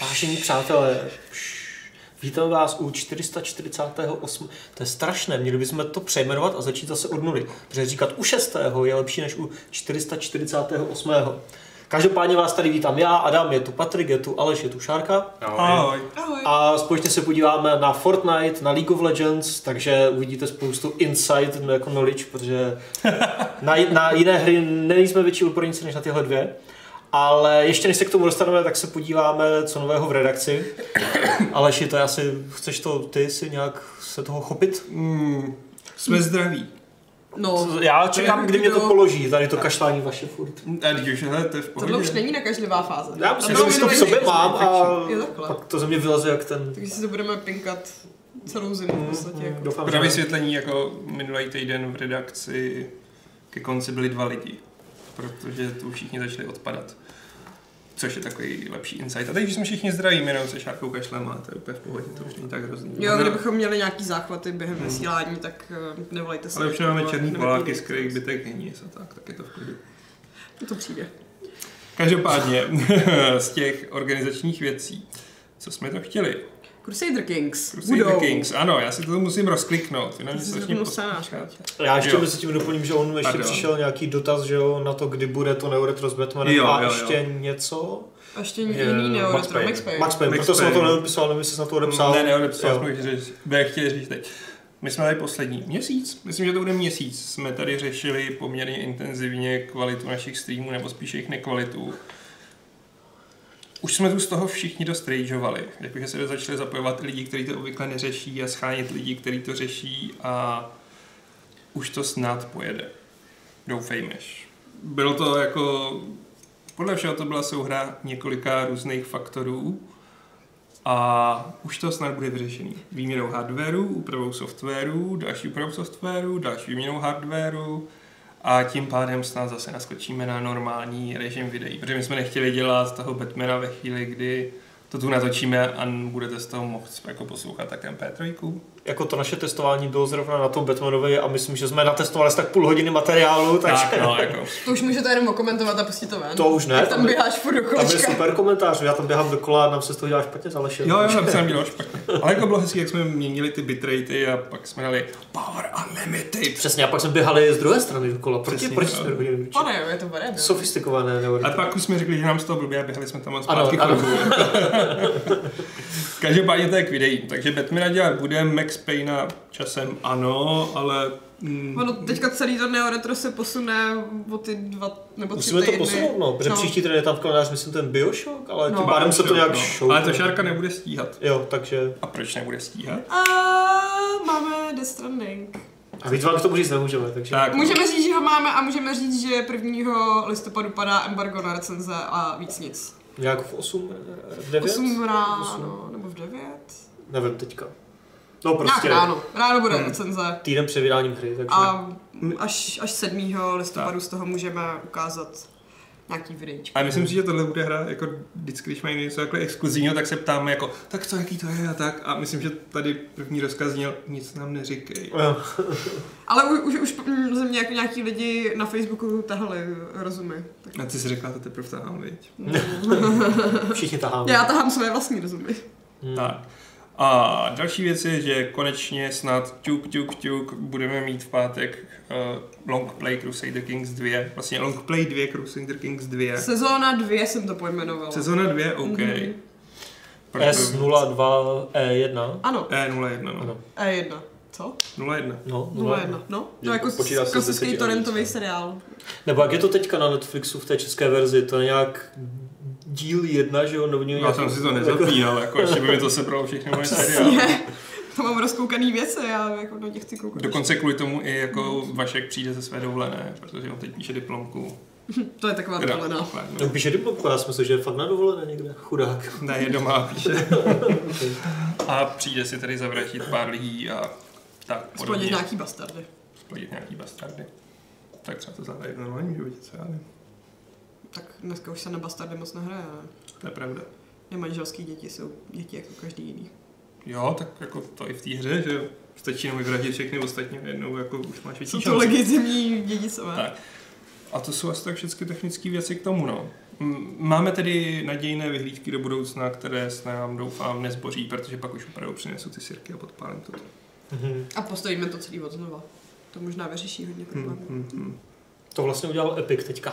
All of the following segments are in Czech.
Vážení přátelé, vítám vás u 448. To je strašné, měli bychom to přejmenovat a začít zase od nuly. Protože říkat u 6. je lepší než u 448. Každopádně vás tady vítám já, Adam, je tu Patrik, je tu Aleš, je tu Šárka. Ahoj. Ahoj. A společně se podíváme na Fortnite, na League of Legends, takže uvidíte spoustu insight no, jako knowledge, protože na, na jiné hry nejsme větší odborníci než na tyhle dvě. Ale ještě než se k tomu dostaneme, tak se podíváme, co nového v redakci. Aleši, to je asi, chceš to ty si nějak se toho chopit? Mm, jsme zdraví. No, Já čekám, kdy mě to položí, tady to kašlání vaše furt. A když už, hele, to je v pohodě. Tohle už není nakažlivá fáze. Já myslím, že už to v sobě mám a pak to ze mě vyleze jak ten... Takže si to budeme pinkat celou zimu v podstatě. Mm, Jako. Doufám, Pro vysvětlení, jako minulý týden v redakci ke konci byli dva lidi, protože tu všichni začali odpadat. Což je takový lepší insight. A teď už jsme všichni zdraví, jenom se šárkou kašlem a to je úplně v pohodě, to už není tak hrozný. Jo, No, kdybychom měli nějaký záchvaty během vysílání, tak uh, nevolejte se. ale už máme černý poláky, z kterých bytek není a tak, tak je to v klidu. To přijde. Každopádně, z těch organizačních věcí, co jsme to chtěli? Crusader Kings. Crusader budou. Kings, ano, já si to musím rozkliknout. Mě jsi strašně Já ještě Jo. mezi tím doplním, že on ještě Pardon. přišel nějaký dotaz, že jo, na to, kdy bude to Neuretro s Batmanem Jo, a jo, jo. ještě něco. A ještě Je, jiný Max Neoretro, Payne. Max Payne. Max Payne, Max proto jsem na to neodepsal, nevím, jestli jsi na to odepsal. Ne, neodepsal, Jo. jsme chtěli říct, bude chtěli říct teď. My jsme tady poslední měsíc, myslím, že to bude měsíc, jsme tady řešili poměrně intenzivně kvalitu našich streamů, nebo spíše jejich nekvalitu. Už jsme tu z toho všichni dost rageovali, jakože se začali zapojovat lidi, kteří to obvykle neřeší a schánět lidi, kteří to řeší a už to snad pojede. Doufejmeš. Bylo to jako, podle všeho to byla souhra několika různých faktorů, a už to snad bude vyřešený. Výměnou hardwareu, úpravou softwaru, další úpravou softwaru, další výměnou hardwareu a tím pádem snad zase naskočíme na normální režim videí. Protože my jsme nechtěli dělat toho Batmana ve chvíli, kdy to tu natočíme a budete z toho moct jako poslouchat tak MP3. Jako to naše testování bylo zrovna na tom Batmanovi a myslím, že jsme natestovali asi tak půl hodiny materiálu, takže Tak, no, jako. To už můžete jenom okomentovat a pustit to ven. To už ne, Jak tam tam běháš furt do tam je super komentář, já tam běhám dokola a nám se z toho dělá špatně Alešem. Jo, jo, tam jsem dělal špatně. Ale jako bylo hezký, jak jsme měnili ty bitratey a pak jsme dali Power Unlimited. Přesně, a pak jsme běhali z druhé strany dokola. Proč, Přesně, proč jsme hodili je to barem. Sofistikované. A pak už jsme řekli, že nám z toho blbě a běhali jsme tam a Ano, zpátky ano. Každopádně to je k videí. Takže Batmana dělat bude, Max Payna časem ano, ale... Mm, Ono teďka celý to Neoretro se posune o ty dva nebo tři Musíme to týdny. posunout, no, protože příští týden je tam v kalendáři, myslím, ten Bioshock, ale No. tím pádem se to nějak no. show. Ale to Šárka nebude stíhat. Jo, takže... A proč nebude stíhat? A máme Death Stranding. A víc vám k tomu říct nemůžeme, takže... Tak, Můžeme říct, že ho máme a můžeme říct, že 1. listopadu padá embargo na recenze a víc nic. Nějak v 8, v 9? 8 ráno, Osm. nebo v 9? Nevím teďka. No Prostě. prostě Nějak ráno. Ráno bude Hmm. recenze. týden před vydáním hry, takže... A až, až 7. listopadu z toho můžeme ukázat nějaký videíčko. a myslím si, že tohle bude hra, jako vždycky, když mají něco takhle exkluzivního, tak se ptáme jako, tak co, jaký to je a tak. A myslím, že tady první rozkaz zněl, nic nám neříkej. Ale už, už, už ze mě jako nějaký lidi na Facebooku tahali rozumy. Tak, A ty si řekla, to teprve tahám, viď? Všichni taháme. já tahám své vlastní rozumy. Hmm. Tak. A další věc je, že konečně snad ťuk, ťuk, ťuk budeme mít v pátek uh, long play Crusader Kings 2. Vlastně long play 2 Crusader Kings 2. Sezóna 2 jsem to pojmenovala. Sezona 2, OK. Mhm. Proto- S02E1. Ano, E01, no. Ano. E1. Co? 01. No, 01. No, to jako klasický torrentový no. seriál. Nebo jak je to teďka na Netflixu v té české verzi, to je nějak díl jedna, že jo? Nebo Já jsem si to nezapínal, jako ještě by mi to sebralo všechny moje seriály. To mám rozkoukaný věci, já jako do těch chci koukat. Dokonce kvůli tomu i jako Vašek přijde ze své dovolené, protože on teď píše diplomku. To je taková dovolená. No, no. píše diplomku, já jsem myslel, že je fakt na dovolené někde. Chudák. Ne, je doma a píše. A přijde si tady zavraždit pár lidí a tak podobně. nějaký bastardy. Splodit nějaký bastardy. Tak třeba to v normálním životě, co já nevím. Tak dneska už se na bastardy moc nehraje. ale To je pravda. Nemanželský děti jsou děti jako každý jiný. Jo, tak jako to i v té hře, že. Stačí jenom vyvraždit všechny ostatní jednou jako už máš větší Jsou to legitimní dědicové. Tak. A to jsou asi tak všechny technické věci k tomu, no. Máme tedy nadějné vyhlídky do budoucna, které s nám doufám nezboří, protože pak už opravdu přinesu ty sirky a podpálím to. Mhm. A postavíme to celý od znova. To možná vyřeší hodně problémů. Hmm, hmm, hmm. To vlastně udělal Epic teďka.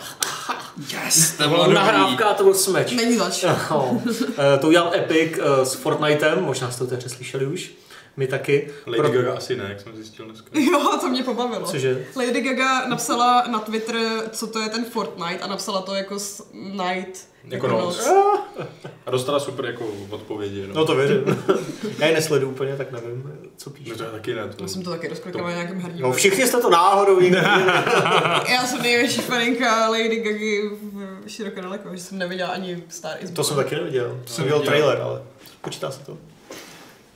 Yes, To byla nahrávka a to byl smeč. Není zač. No. Eh, to udělal Epic eh, s Fortniteem, možná jste to tehdy slyšeli už. My taky. Lady Gaga asi ne, jak jsem zjistil dneska. Jo, to mě pobavilo. Cože? Lady Gaga napsala na Twitter, co to je ten Fortnite a napsala to jako s Night. Jako noc. A dostala super jako odpovědi. No, No to věřím. Já ji nesledu úplně, tak nevím, co píše. no to je taky ne. To... Já jsem to taky rozklikala na nějakém herním. No všichni jste to náhodou. Já jsem největší faninka Lady Gagy v široko daleko, že jsem neviděla ani Star is To jsem taky neviděl. To jsem viděl. viděl trailer, ale počítá se to.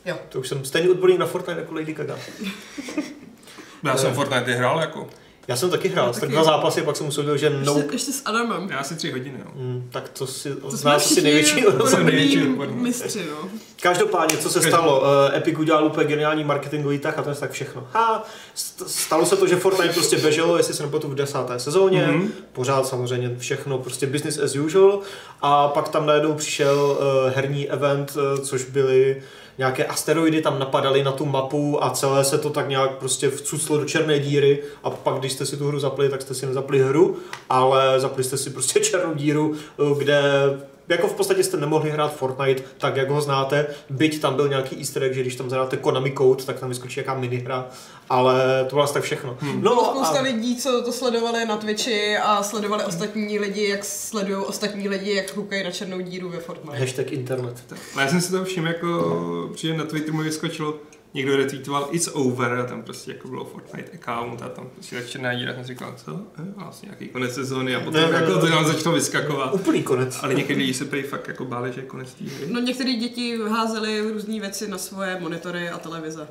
Jo. To už jsem stejný odborník na Fortnite jako Lady Gaga. Já jsem Fortnite hrál jako. Já jsem taky hrál, tak taky. dva zápasy, pak jsem usoudil, že Ještě, no, ještě s Adamem. Já asi tři hodiny, jo. mm, tak to si To od jsme nás asi největší. Odborník. mistři, no. Každopádně, co se stalo? Uh, Epic udělal úplně geniální marketingový tah a to je tak všechno. Ha, st- stalo se to, že Fortnite prostě běželo, jestli se nepletu v desáté sezóně, Mhm. mm-hmm. pořád samozřejmě všechno, prostě business as usual a pak tam najednou přišel uh, herní event, uh, což byly nějaké asteroidy tam napadaly na tu mapu a celé se to tak nějak prostě vcuclo do černé díry a pak, když jste si tu hru zapli, tak jste si nezapli hru, ale zapli jste si prostě černou díru, eh, kde jako v podstatě jste nemohli hrát Fortnite tak, jak ho znáte, byť tam byl nějaký easter egg, že když tam zadáte Konami Code, tak tam vyskočí jaká minihra, ale to bylo asi tak všechno. Hmm. Bylo No spousta a lidí, co to sledovali na Twitchi a sledovali ostatní lidi, jak sledují ostatní lidi, jak koukají na černou díru ve Fortnite. hashtag internet. Já jsem si to všiml, jako, protože na Twitteru mi vyskočilo, někdo retweetoval It's Over a tam prostě jako bylo Fortnite account a tam prostě ta černá díra, jsem říkal, co? Eh, vlastně nějaký konec sezóny a potom Ne, ne, jako ne. to nám začalo vyskakovat. Úplný konec. Ale někdy lidi se prý fakt jako báli, že je konec té hry. No některé děti házely různé věci na svoje monitory a televize.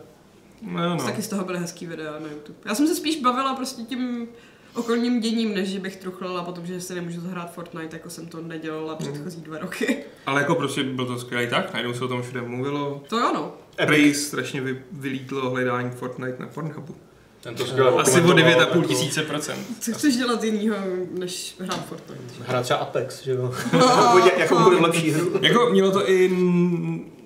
No, No. no. Taky z toho byly hezký videa na YouTube. Já jsem se spíš bavila prostě tím okolním děním, než že bych truchlala potom, že si nemůžu zahrát Fortnite, jako jsem to nedělala předchozí dva roky. Ale jako prostě byl to skvělý tak, najednou se o tom všude mluvilo. To jo, no. Prej strašně vy, vylítlo hledání Fortnite na Pornhubu. Ten to skvěle Asi o okomentoval, 9,5 jako- tisíce procent. Co chceš dělat jinýho, než hrát Fortnite? Hrát třeba Apex, že jo? Bude- Jakou bude lepší hru? Jako mělo to i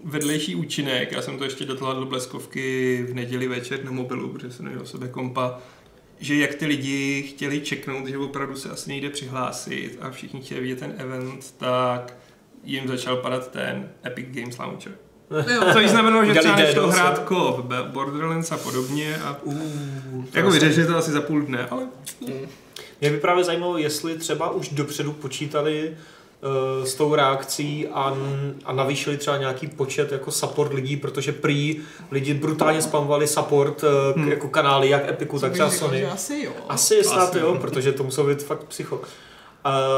vedlejší účinek, já jsem to ještě dotlal do bleskovky v neděli večer na mobilu, protože jsem neměl sebe kompa, že jak ty lidi chtěli čeknout, že opravdu se asi nejde přihlásit a všichni chtěli vidět ten event, tak jim začal padat ten Epic Games Launcher. To znamenalo, že třeba nešlo hrát co Borderlands a podobně a Uh, jako vyřešili to asi za půl dne, ale Mě by právě zajímalo, jestli třeba už dopředu počítali s tou reakcí a, a navýšili třeba nějaký počet jako support lidí, protože prý lidi brutálně spamovali support k, Hmm. jako kanály, jak Epiku, tak třeba Sony. asi jo. Asi snad Asi. jo, protože to muselo být fakt psycho. Uh,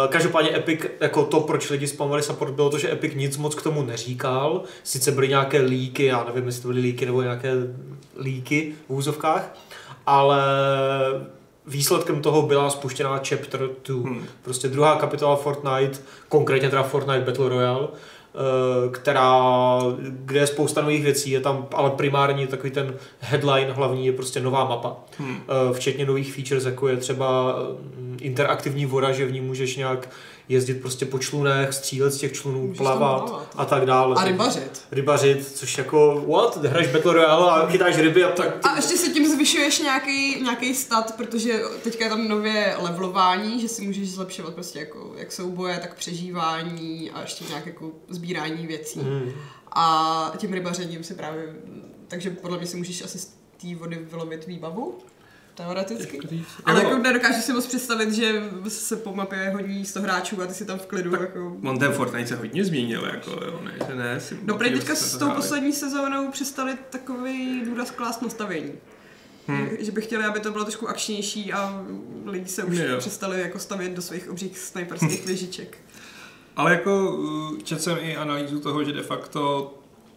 každopádně Epic, jako to, proč lidi spamovali support, bylo to, že Epic nic moc k tomu neříkal. Sice byly nějaké líky, já nevím, jestli to byly líky nebo nějaké líky v úzovkách, ale výsledkem toho byla spuštěná Chapter 2. Hmm. Prostě druhá kapitola Fortnite, konkrétně teda Fortnite Battle Royale, eh, která, kde je spousta nových věcí, je tam ale primárně takový ten headline hlavní je prostě nová mapa. hm. Eh, včetně nových features, jako je třeba mm, interaktivní voda, že v ní můžeš nějak jezdit prostě po člunech, střílet z těch člunů, Můžeš plavat a tak dále. A rybařit. Rybařit, což jako, what? Hraješ Battle Royale a chytáš ryby a tak... A ještě si tím zvyšuješ nějaký, nějaký stat, protože teďka je tam nově levelování, že si můžeš zlepšovat prostě jako jak souboje, tak přežívání a ještě nějak jako sbírání věcí. Hmm. A tím rybařením si právě, takže podle mě si můžeš asi z té vody vylovit výbavu, teoreticky. Říct. Ale Jako- jako nedokážu si moc představit, že se po mapě hodí 100 hráčů a ty si tam v klidu jako... On ten Fortnite se hodně změnil, jako jo, ne, že ne. Si No prý teďka s to tou hráli. poslední sezónou přestali takový důraz klást nastavení. Hmm. Že- by chtěli, aby to bylo trošku akčnější a lidi se už Jo. přestali jako stavět do svých obřích sniperských věžiček. Ale jako uh, četl jsem i analýzu toho, že de facto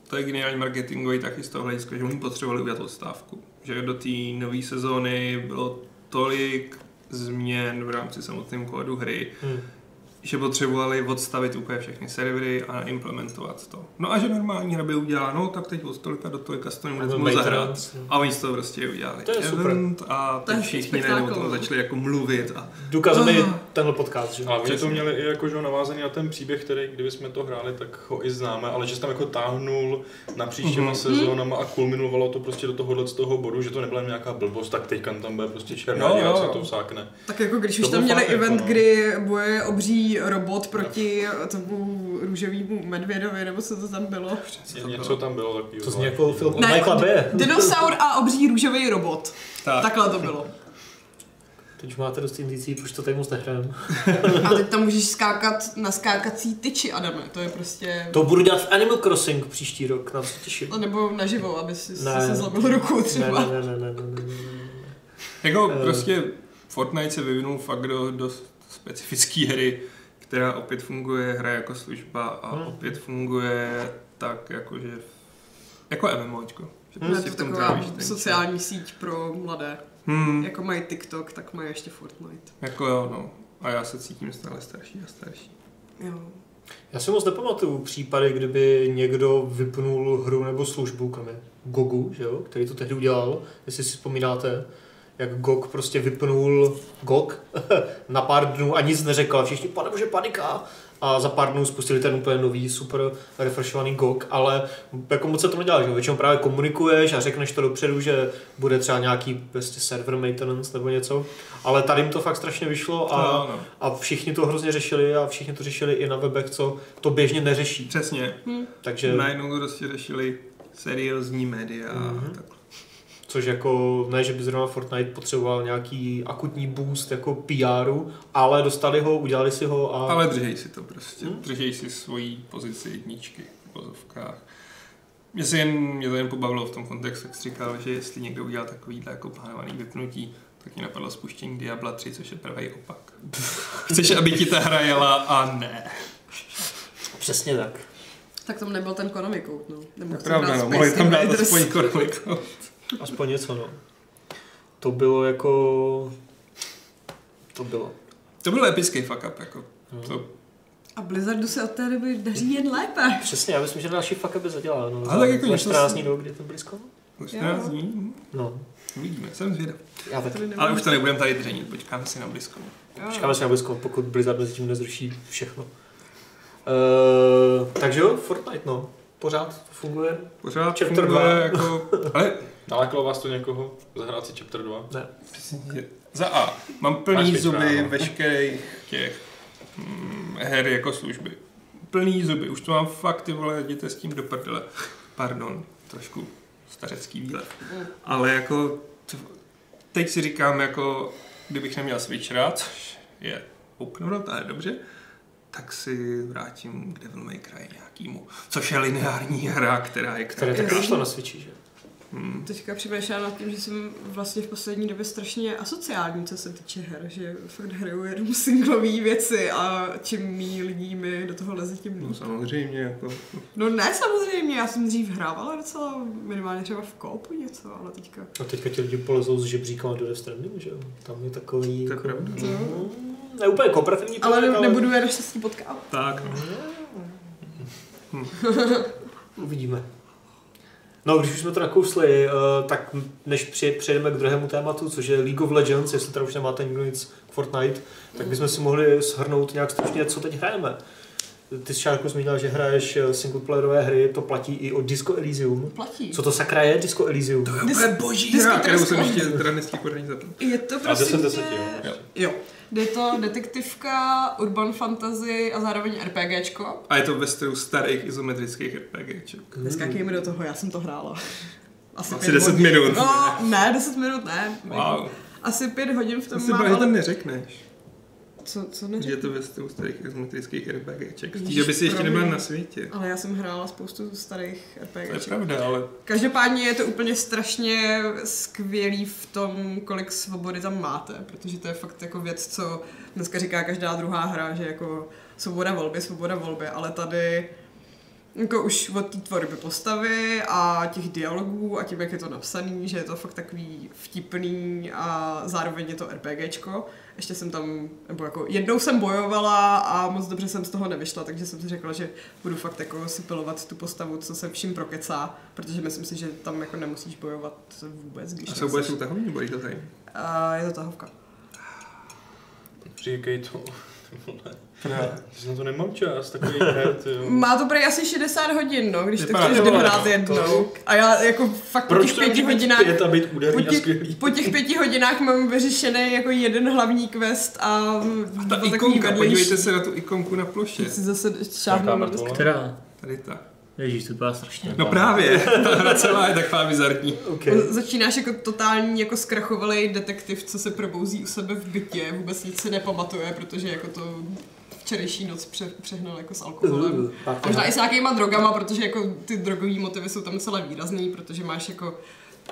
to je geniální marketingový taky z toho hlediska, že oni potřebovali udělat odstávku. Že do té nové sezóny bylo tolik změn v rámci samotném kódu hry, Hmm. Že potřebovali odstavit úplně všechny servery a implementovat to. No a že normální hra by udělala, no tak teď od tolika do tolika se to Nebo nemůžeme zahrát. no. A oni to prostě udělali. To je super. Event a teď všichni najednou o tom začali jako mluvit a Důkazem je Ah. tenhle podcast, že? A oni to měli i jako, že jo, navázaný na ten příběh, který kdyby jsme to hráli, tak ho i známe, ale že se tam jako táhnul napříč těma Mhm. sezónama a kulminovalo to prostě do tohohle z toho bodu, že to nebyla nějaká blbost, tak teďka tam bude prostě černá jo, se to vsákne. Tak jako když To už tam měli fakt jako, event, no. kdy boje obří robot proti tomu růžovému medvědovi, nebo co to tam bylo. co to Něco tam bylo takového. To zní jako film Ne, Michaela Bay. Dinosaur a obří růžový robot. Tak. Takhle to bylo. Teď už máte dost indicí, proč to tady moc nehrajem. A teď tam můžeš skákat na skákací tyči, Adame. To je prostě... To budu dělat v Animal Crossing příští rok, na to se těším. No, nebo naživo, aby si, si Ne. se zlobil ruku třeba. ne, ne, ne, ne, ne, ne, ne. Jako Eh. prostě Fortnite se vyvinul fakt do, do specifické hry, která opět funguje, hra jako služba a Hmm. opět funguje tak jakože jako MMOčko. Že Hmm. Je prostě to v tom taková ten čas. sociální síť pro mladé. Hmm, Jako mají TikTok, tak mají ještě Fortnite. jako jo, no. A já se cítím stále starší a starší. Jo. Já si moc nepamatuju případy, kdyby někdo vypnul hru nebo službu, kromě Gogu, že jo, který to tehdy udělal, jestli si vzpomínáte, jak GOG prostě vypnul GOG na pár dnů a nic neřekl a všichni, pane bože, panika. A za pár dnů spustili ten úplně nový, super refreshovaný GOG, ale jako moc se to nedělá, že většinou právě komunikuješ a řekneš to dopředu, že bude třeba nějaký prostě server maintenance nebo něco, ale tady jim to fakt strašně vyšlo a No, no. a všichni to hrozně řešili a všichni to řešili i na webech, co to běžně neřeší. Přesně. Hm. Takže, Najednou to prostě řešili seriózní média a Mhm. takhle. Což jako, ne, že by zrovna Fortnite potřeboval nějaký akutní boost jako PRu, ale dostali ho, udělali si ho a... Ale držej si to prostě. Hmm. Držej si svoji pozici jedničky v vozovkách. Mě se jen, mě to jen pobavilo v tom kontextu, jak jsi říkal, že jestli někdo udělal takovýhle jako plánovaný vypnutí, tak mě napadlo spuštění Diabla 3, což je pravý opak. Chceš, aby ti ta hra jela a ne. Přesně tak. Tak tam nebyl ten Konami Code, no. Nebo pravda, no, mohli tam dát aspoň kormiku. Aspoň něco, no. To bylo jako... To bylo. To byl epický fuck up, jako. No. To, A Blizzardu se od té doby daří jen lépe. Přesně, já myslím, že další fuck by zadělal. No, Ale tak jako za něco 14 si- dní do kdy to blízko? už Jo. 14 dní, No, uvidíme, jsem zvědav. já tak. Tady Ale už to nebudeme tady dřenit, počkáme si na blízko. Počkáme si na blízko, pokud Blizzard mezi tím nezruší všechno. Uh, takže jo, Fortnite, no. Pořád to funguje. Pořád Chapter funguje dva. jako... Ale Nalákalo vás to někoho zahrát si Chapter 2? Ne. Přesně. Za A. Mám plný zuby právo. veškerých těch mm, her jako služby. Plný zuby. Už to mám fakt, ty vole, jděte s tím do prdele. Pardon, trošku stařecký výlet. Ale jako, t- teď si říkám, jako, kdybych neměl Switch rád, což je upnout, ale dobře, tak si vrátím k Devil May Cry nějakýmu, což je lineární hra, která je která. taky vyšlo na Switchi, že? Hmm. Teďka přemýšlím nad tím, že jsem vlastně v poslední době strašně asociální, co se týče her, že fakt hraju jenom singlové věci a čím mý lidí mi do toho leze, tím No líp. samozřejmě, jako, No ne samozřejmě, já jsem dřív hrávala docela minimálně třeba v koupu něco, ale teďka... A teďka ti lidi polezou s žebříkama do Death Strandingu, že jo? Tam je takový... To je jako, pravda. mm, ne úplně kooperativní Ale ne, nebudu je naštěstí potkávat. tak, no. Uvidíme. No, když už jsme to nakousli, eh, tak než přejdeme k druhému tématu, což je League of Legends, jestli teda už nemáte nikdo nic k Fortnite, tak bychom si mohli shrnout nějak stručně, co teď hrajeme. Ty jsi Šárku zmínila, že hraješ eh, singleplayerové hry, to platí i o Disco Elysium. Platí. Co to sakra je Disco Elysium? To je Dis- úplně boží disko hra, kterou jsem ještě teda nestihl pořádně zapnout. Je to A prostě... 10 10, jo. Jo. Je to detektivka, urban fantasy a zároveň RPGčko. A je to ve stylu starých izometrických RPGček. Neskákejme do toho, já jsem to hrála. Asi, Asi pět 10 hodin. minut. No, ne, 10 minut ne. Wow. Asi pět hodin v tom Asi mám, že to ale... neřekneš. Co, co Že neřeknu? je to ve stylu starých izometrických RPGček. Té Ježiš, doby si ještě nebyl na světě. Ale já jsem hrála spoustu starých To je RPGček. pravda, ale Každopádně je to úplně strašně skvělý v tom, kolik svobody tam máte, protože to je fakt jako věc, co dneska říká každá druhá hra, že jako svoboda volby, svoboda volby, ale tady Jako už od té tvorby postavy a těch dialogů a tím, jak je to napsaný, že je to fakt takový vtipný a zároveň je to RPGčko. Ještě jsem tam, nebo jako jednou jsem bojovala a moc dobře jsem z toho nevyšla, takže jsem si řekla, že budu fakt jako si pilovat tu postavu, co se vším prokecá, protože myslím si, že tam jako nemusíš bojovat vůbec, když A souboje nechceš. jsou tahový nebo je to tady? A je to tahovka. Říkej to. Ty. Že na to nemám čas, takový ty jo. Má to prý asi 60 hodin, no, když to Vypadá chceš to, ale dohrát jednou. A já jako fakt po Proč těch to pěti hodinách pět a být po úderný a těch, skvělý? po těch pěti hodinách mám vyřešený jako jeden hlavní quest a, Ta dva takový ikonka, vedlejší. podívejte se na tu ikonku na ploše. Si zase šáhnu. Která? Tady ta. Ježíš, to byla strašně. No právě, ta hra celá je taková bizarní. Okay. Začínáš jako totální jako zkrachovalý detektiv, co se probouzí u sebe v bytě, vůbec nic si nepamatuje, protože jako to včerejší noc pře- přehnal jako s alkoholem. Možná i s nějakýma drogama, protože jako ty drogové motivy jsou tam docela výrazný, protože máš jako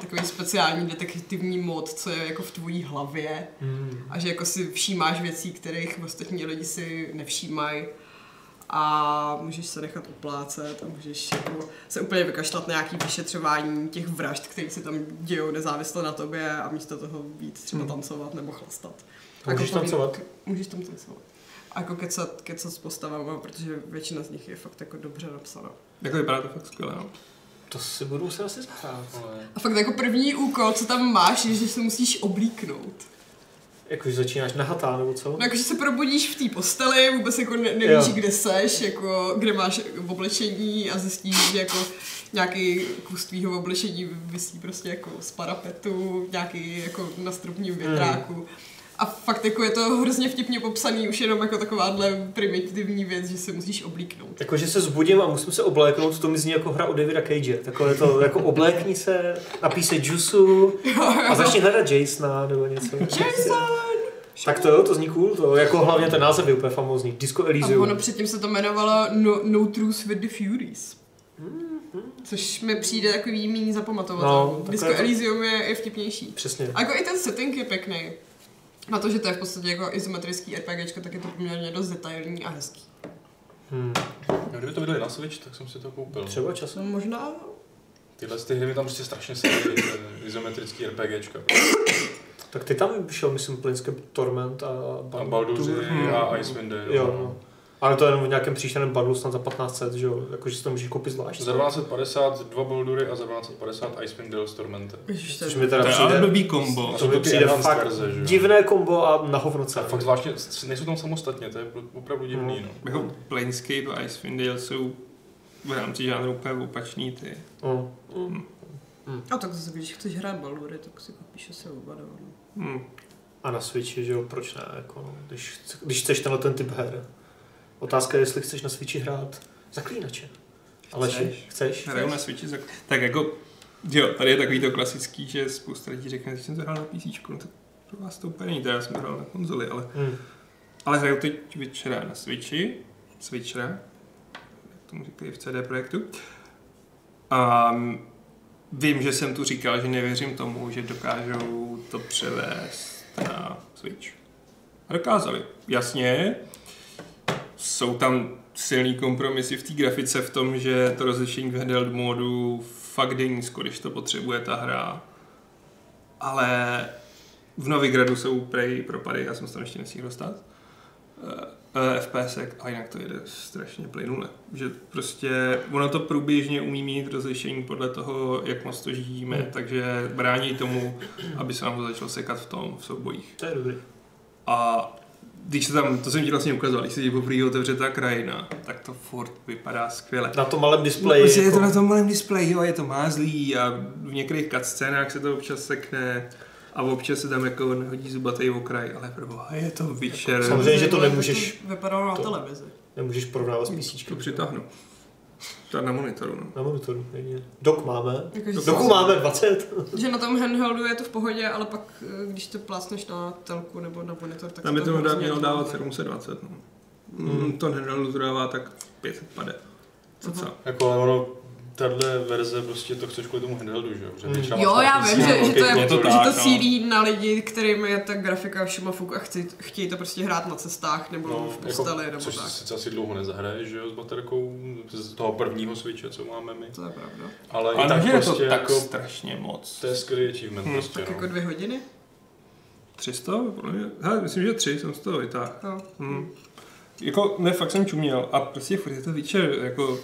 takový speciální detektivní mod, co je jako v tvojí hlavě Hmm. a že jako si všímáš věcí, kterých ostatní lidi si nevšímají a můžeš se nechat uplácet a můžeš jako se úplně vykašlat na nějaký vyšetřování těch vražd, které se tam dějou nezávisle na tobě a místo toho víc třeba tancovat nebo chlastat. A můžeš Jako tancovat? Můžeš tam tancovat. A jako kecat, kecat s postavama, protože většina z nich je fakt jako dobře napsaná. Jako vypadá to fakt skvěle, no. To si budu se asi spát. A fakt jako první úkol, co tam máš, je, že se musíš oblíknout. Jakože začínáš nahatá, nebo co? No jakože se probudíš v té posteli, vůbec jako ne, nevíš, Jo. kde seš, jako kde máš oblečení a zjistíš, že jako nějaký kus tvýho oblečení visí prostě jako z parapetu, nějaký jako na stropním větráku. A fakt jako je to hrozně vtipně popsaný, už jenom jako takováhle primitivní věc, že se musíš oblíknout. Jakože se zbudím a musím se obléknout, to mi zní jako hra od Davida Cage. Takové to, jako oblékni se, napij se džusu a začni hledat Jasona nebo něco. Jason! Tak to jo, to zní cool, to jako hlavně ten název je úplně famózní. Disco A Elysium. ono předtím se to jmenovalo No, no Truth with the Furies. Což mi přijde takový méně zapamatovatelný. No, Disco to- Elysium je, je vtipnější. Přesně. A jako i ten setting je pěkný. Na to, že to je v podstatě jako izometrický RPGčko, tak je to poměrně dost detailní a hezký. Hmm. No, Kdyby to vydali na Switch, tak jsem si to koupil. Třeba časem. Možná... Tyhle ty hry mi tam prostě strašně sedí, ty izometrický RPGčka. Tak ty tam vyšel, myslím, Planescape Torment a A Baldur's Hmm. a Icewind Dale. Jo, no. Ale to je jenom v nějakém příšerném bundlu snad za 1500, že jo? Jakože si to můžeš koupit zvlášť. Za 1250 dva Baldury a za 1250 Icewind Dale s Tormentem. Což mi teda To je přijde, blbý kombo. to mi přijde fakt verze, že jo? divné kombo a na hovno A fakt zvláštně, nejsou tam samostatně, to je opravdu divný, no. Jako Planescape a Icewind Dale jsou v rámci žánru úplně opačný ty. No. A tak zase, když chceš hrát Baldury, tak si koupíš asi oba dva. no. Hmm. A na Switchi, že jo, proč ne, jako, no, když, když chceš tenhle ten typ her. Otázka je, jestli chceš na Switchi hrát zaklínače. Ale Chceš. chceš? Hraju na Switchi za... Tak jako, jo, tady je takový to klasický, že spousta lidí řekne, že jsem to hrál na PC, no tak pro vás to úplně není, já jsem hrál na konzoli, ale, Hmm. ale hraju teď večera na Switchi, Switchera, jak tomu říkají v CD Projektu. A vím, že jsem tu říkal, že nevěřím tomu, že dokážou to převést na Switch. A dokázali. Jasně, jsou tam silný kompromisy v té grafice v tom, že to rozlišení v handheld módu fakt je nízko, když to potřebuje ta hra. Ale v Novigradu jsou prej propady, já jsem se tam ještě nestihl dostat. Uh, FPS, a jinak to jede strašně plynule. Že prostě ono to průběžně umí mít rozlišení podle toho, jak moc to žijíme, Hmm. takže brání tomu, aby se nám to začalo sekat v tom, v soubojích. To je dobrý. A když se tam, to jsem ti vlastně ukazoval, když se ti poprvé otevře ta krajina, tak to furt vypadá skvěle. Na tom malém displeji. Prostě je to jako- na tom malém displeji, jo, je to mázlý a v některých cutscénách se to občas sekne a občas se tam jako nehodí zubatý okraj, ale proboha, je to Witcher. Samozřejmě, že to Zajímavé, nemůžeš- to vypadalo na to- televizi. Nemůžeš porovnávat s to písíčkem. přitáhnu. To na monitoru, no. Na monitoru, jedině. Dok máme. Jako, Doku si- máme 20. Že na tom handheldu je to v pohodě, ale pak, eh, když to plácneš na telku nebo na monitor, tak Tam by to hrozně mělo dávat 720, no. Hmm. Mm. To handheldu to dává tak 550. Co co? Jako ale ono, tahle verze prostě to chceš kvůli tomu handheldu, že jo? Že Mm. Jo, já vím, že, že, to, je, je to motor. že tak, to no. cílí na lidi, kterým je ta grafika šumafuk a chci, chtějí to prostě hrát na cestách nebo No, v posteli jako, nebo což tak. sice asi dlouho nezahraješ, že jo, s baterkou z toho prvního switche, co máme my. To je pravda. Ale, Ale i tak tak je to prostě tak jako, strašně moc. to je skvělý achievement Hmm. prostě, Tak no. jako dvě hodiny? 300? Podle mě- Hele, myslím, že tři jsem z toho vytáhl. No. Hmm. Jako, ne, fakt jsem čuměl a prostě furt je to Witcher, jako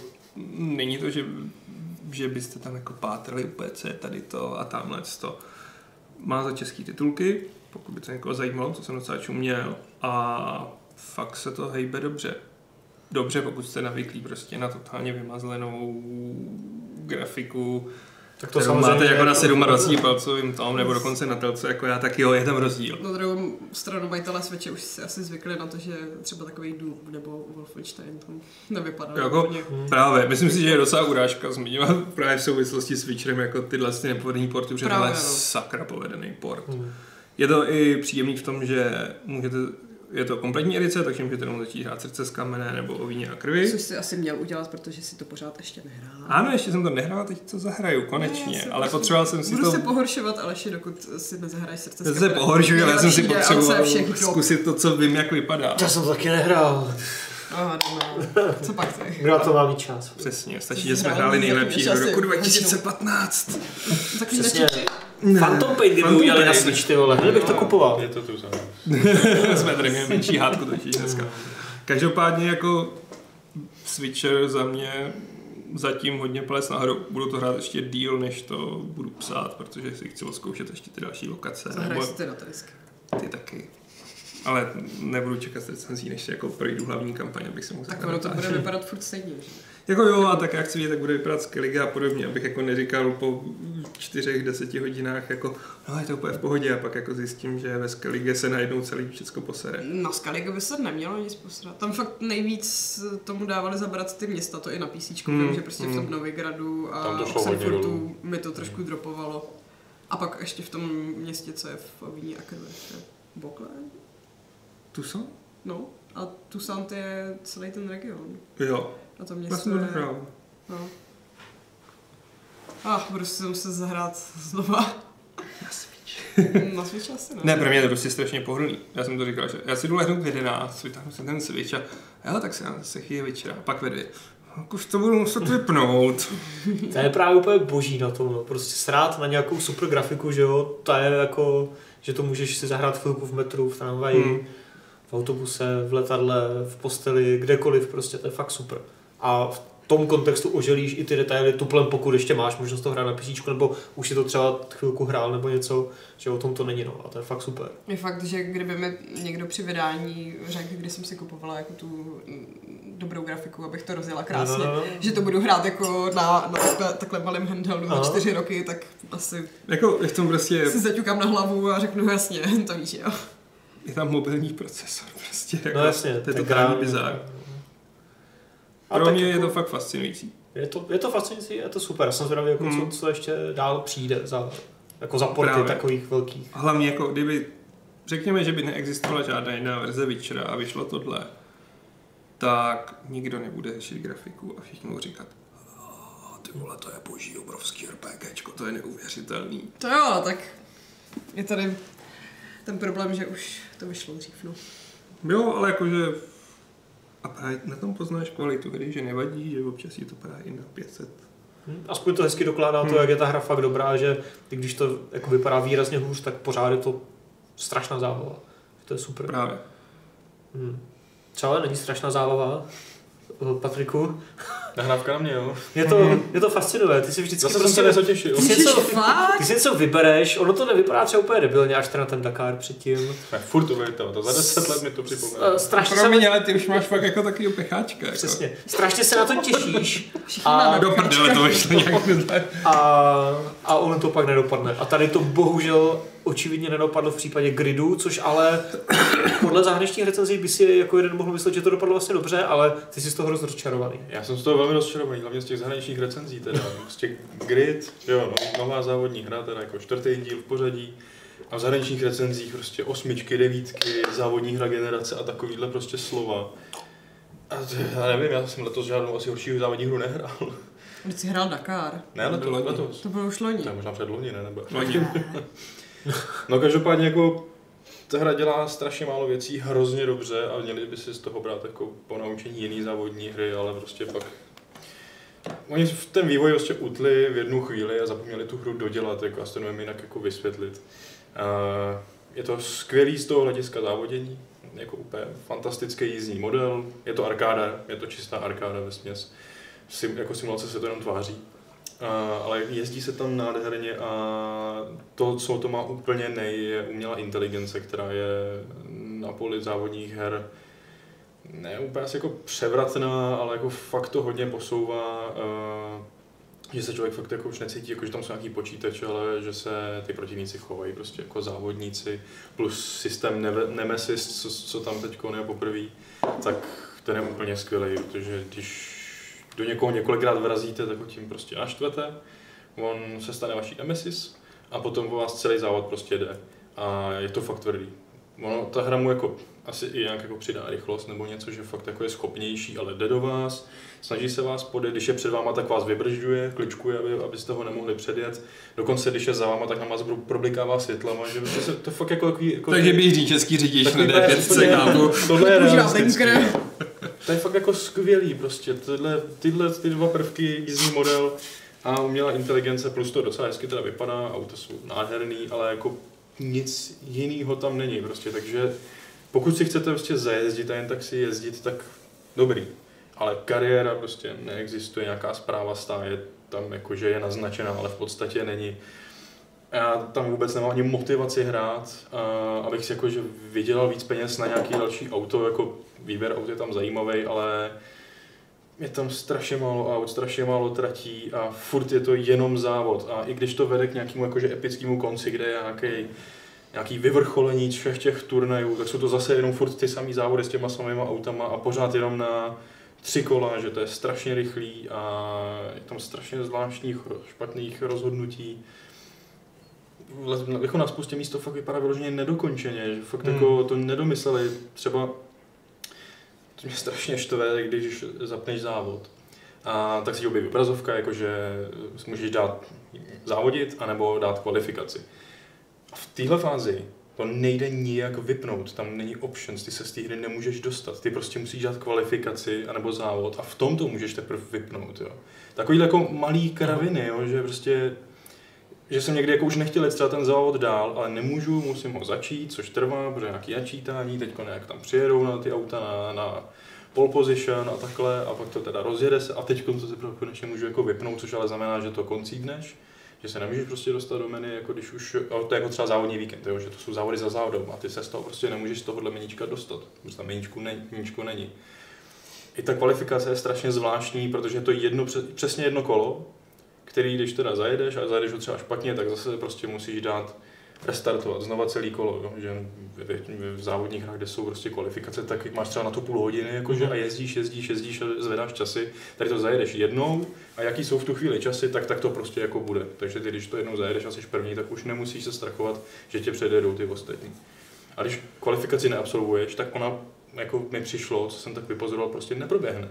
není to, že, že byste tam jako pátrali úplně, co je tady to a tamhle to. Má za český titulky, pokud by to někoho zajímalo, to jsem docela čuměl a fakt se to hejbe dobře. Dobře, pokud jste navyklí prostě na totálně vymazlenou grafiku, Tak to kterou máte jako na 27 palcovým tom, nebo dokonce na telce, jako já, tak jo, je tam rozdíl. Na druhou stranu majitele Switche už si asi zvykli na to, že třeba takový Doom nebo Wolfenstein tam nevypadá. Jako- úplně. Právě, myslím si, že je docela urážka zmiňovat právě v souvislosti s Witcherem jako tyhle ty nepovedený porty, protože Právě, tohle je no. sakra povedený port. Hmm. Je to i příjemný v tom, že můžete, je to kompletní edice, takže můžete jenom začít hrát srdce z kamene nebo o víně a krvi. Což si asi měl udělat, protože si to pořád ještě nehrál. Ano, ještě jsem to nehrál, teď to zahraju, konečně, Ne, si ale prostě- potřeboval jsem si Budu to... se pohoršovat, Aleši, dokud si nezahraješ srdce. To z se kamene. pohoršuju, ale já jsem si potřeboval zkusit to, co vím, jak vypadá. Já jsem to taky nehrál. Aha, no, Co pak ty? Kdo na to má mít čas? Přesně, stačí, Jsi že jsme hrál hráli nejlepší do roku hodinu. 2015. Takový Přesně. Nečeči. Phantom Pain, kdyby Phantom udělali na. Switch, ty vole, hned bych to kupoval. Je to tu samé. jsme tady měli menší hádku totiž dneska. Každopádně jako Switcher za mě zatím hodně ples nahoru. Budu to hrát ještě díl, než to budu psát, protože si chci zkoušet ještě ty další lokace. Zahraj Nebo si ty na disky. ty taky. Ale nebudu čekat s recenzí, než jako projdu hlavní kampaň, abych se mohl Tak zahrát ono to bude vypadat furt stejně, že? Jako jo, a tak jak chci vidět, tak bude vypadat Skellige a podobně, abych jako neříkal po čtyřech, deseti hodinách jako, no je to úplně v pohodě a pak jako zjistím, že ve Skellige se najednou celý všechno posere. Na Skellige by se nemělo nic posrat. Tam fakt nejvíc tomu dávali zabrat ty města, to i na PC, Hmm, hmm, že prostě v tom hmm. Novigradu a Tam to šlo hodně Oxenfurtu dolů. mi to trošku dropovalo. A pak ještě v tom městě, co je v Avíně a Krve. Bokle? Tu jsou? No. A Toussaint je celý ten region. Jo, A to město jsem to. No. Ach, budu si to muset zahrát znova. Na Switch. Na Switch asi ne. Ne, pro mě je to prostě strašně pohodlný. Já jsem to říkal, že já si jdu lehnout v 11, vytáhnu si ten Switch a jo, tak si já se chvíli večera, a pak ve dvě. Tak už to budu muset vypnout. To je právě úplně boží na tom, no. prostě srát na nějakou super grafiku, že jo, to je jako, že to můžeš si zahrát chvilku v metru, v tramvaji, Hmm. v autobuse, v letadle, v posteli, kdekoliv, prostě to je fakt super. A v tom kontextu oželíš i ty detaily tuplem, pokud ještě máš možnost to hrát na PC, nebo už si to třeba chvilku hrál nebo něco, že o tom to není, no, a to je fakt super. Je fakt, že kdyby mi někdo při vydání řekl, kdy jsem si kupovala jako tu dobrou grafiku, abych to rozjela krásně, No, no, no. že to budu hrát jako na, na takhle, takhle malém handheldu na čtyři roky, tak asi Jako je v tom prostě, si zaťukám na hlavu a řeknu jasně, to víš, jo. je tam mobilní procesor prostě. Jako, No jasně, to je tak totální bizár. A Pro mě je jako- to fakt fascinující. Je to, je to fascinující, je to super. Já jsem zvědavý, jako Hmm. co, co, ještě dál přijde za, jako za porty Právě. takových velkých. A hlavně jako kdyby, řekněme, že by neexistovala žádná jiná verze Witchera a vyšlo tohle, tak nikdo nebude řešit grafiku a všichni budou říkat "Ah, ty vole, to je boží obrovský RPGčko, to je neuvěřitelný. To jo, tak je tady ten problém, že už to vyšlo dřív, no. Jo, ale jakože a právě na tom poznáš kvalitu hry, že nevadí, že občas ti to padá i na 500. Hm, Aspoň to hezky dokládá to, Hmm. jak je ta hra fakt dobrá, že když to jako vypadá výrazně hůř, tak pořád je to strašná zábava. To je super. Právě. Hm. Třeba není strašná zábava, eh, Patriku. Nahrávka na mě, jo. Je to, je to fascinuje, ty si vždycky Zase jsem prostě... se nezatěšil. Ty si, něco, ty si něco vybereš, ono to nevypadá třeba úplně debilně, až ten na ten Dakar předtím. Ne, furt to vyjde, to za 10 let mi to připomíná. Strašně se, Promiň, ale ty už máš fakt jako takový pecháčka. Jako. přesně, strašně se na to těšíš Všichni A- máme Do prdele to vyšlo nějak a, a ono to pak nedopadne. A tady to bohužel očividně nedopadlo v případě gridu, což ale podle zahraničních recenzí by si jako jeden mohl myslet, že to dopadlo vlastně dobře, ale ty jsi z toho rozčarovaný. Já jsem z toho velmi rozčarovaný, hlavně z těch zahraničních recenzí teda. Prostě Grid, jo, no, nová závodní hra, teda jako čtvrtý díl v pořadí. A v zahraničních recenzích prostě osmičky, devítky, závodní hra generace a takovýhle prostě slova. A to, já nevím, já jsem letos žádnou asi horší závodní hru nehrál. Když jsi hrál Dakar, Ne, letos, Loni. letos. to bylo už loni. To je možná před loni, ne? Nebo... Loni. No každopádně jako ta hra dělá strašně málo věcí hrozně dobře a měli by si z toho brát jako po naučení jiný závodní hry, ale prostě pak Oni v ten vývoj prostě utli v jednu chvíli a zapomněli tu hru dodělat, jako nevím jinak jako vysvětlit. Je to skvělý z toho hlediska závodění, jako úplně fantastický jízdní model, je to arkáda, je to čistá arkáda ve směs. Sim, jako simulace se to jenom tváří. Ale jezdí se tam nádherně a to, co to má úplně nej, je umělá inteligence, která je na poli závodních her ne úplně asi jako převratná, ale jako fakt to hodně posouvá, že se člověk fakt jako už necítí, jako že tam jsou nějaký počítače, ale že se ty protivníci chovají prostě jako závodníci, plus systém Neve- Nemesis, co, co tam teď je poprvé, tak ten je úplně skvělý, protože když do někoho několikrát vrazíte, tak ho tím prostě naštvete, on se stane vaší Nemesis a potom po vás celý závod prostě jde. A je to fakt tvrdý. Ono, ta hra mu jako asi i nějak jako přidá rychlost nebo něco, že fakt jako je schopnější, ale jde do vás, snaží se vás podjet, když je před váma, tak vás vybržďuje, kličkuje, aby, abyste ho nemohli předjet. Dokonce, když je za váma, tak na vás problikává světlama, že prostě se to fakt jako, jako Takže běží český řidič na Takový úplně- D5, kámo. Tohle je. To je fakt jako skvělý prostě, tyhle, tyhle ty dva prvky, jízdní model a umělá inteligence, plus to docela hezky teda vypadá, auta jsou nádherný, ale jako nic jiného tam není prostě, takže pokud si chcete prostě zajezdit a jen tak si jezdit, tak dobrý. Ale kariéra prostě neexistuje, nějaká zpráva stáje tam jakože je naznačená, ale v podstatě není. Já tam vůbec nemám ani motivaci hrát, abych si jakože vydělal víc peněz na nějaký další auto, jako výběr aut je tam zajímavý, ale je tam strašně málo aut, strašně málo tratí a furt je to jenom závod. A i když to vede k nějakému jakože epickému konci, kde je nějaký nějaký vyvrcholení všech těch turnajů, tak jsou to zase jenom furt ty samý závody s těma samýma autama a pořád jenom na tři kola, že to je strašně rychlý a je tam strašně zvláštních, špatných rozhodnutí. Le- Jako na spoustě místo fakt vypadá vyloženě nedokončeně, že fakt Hmm. jako to nedomysleli. Třeba to mě strašně štve, když zapneš závod. A tak si objeví obrazovka, jakože můžeš dát závodit, anebo dát kvalifikaci. A v téhle fázi to nejde nijak vypnout, tam není options, ty se z té hry nemůžeš dostat. Ty prostě musíš dát kvalifikaci anebo závod a v tom to můžeš teprve vypnout. Jo. Takový jako malý kraviny, jo, že prostě že jsem někdy jako už nechtěl jít ten závod dál, ale nemůžu, musím ho začít, což trvá, protože nějaký načítání, teď nějak tam přijedou na ty auta na, na pole position a takhle a pak to teda rozjede se a teď to teprve konečně můžu jako vypnout, což ale znamená, že to koncídneš, že se nemůžeš prostě dostat do menu, jako když už, ale to je jako třeba závodní víkend, jo, že to jsou závody za závodem a ty se z toho prostě nemůžeš z tohohle meníčka dostat, protože tam meníčko není. I ta kvalifikace je strašně zvláštní, protože je to jedno, přesně jedno kolo, který když teda zajedeš a zajedeš ho třeba špatně, tak zase prostě musíš dát restartovat znova celý kolo, jo? že v, v, v závodních hrách, kde jsou prostě kvalifikace, tak máš třeba na to půl hodiny jakože, a jezdíš, jezdíš, jezdíš a zvedáš časy, tady to zajedeš jednou a jaký jsou v tu chvíli časy, tak, tak to prostě jako bude. Takže ty, když to jednou zajedeš a jsi první, tak už nemusíš se strachovat, že tě předjedou ty ostatní. A když kvalifikaci neabsolvuješ, tak ona, jako mi přišlo, co jsem tak vypozoroval, prostě neproběhne.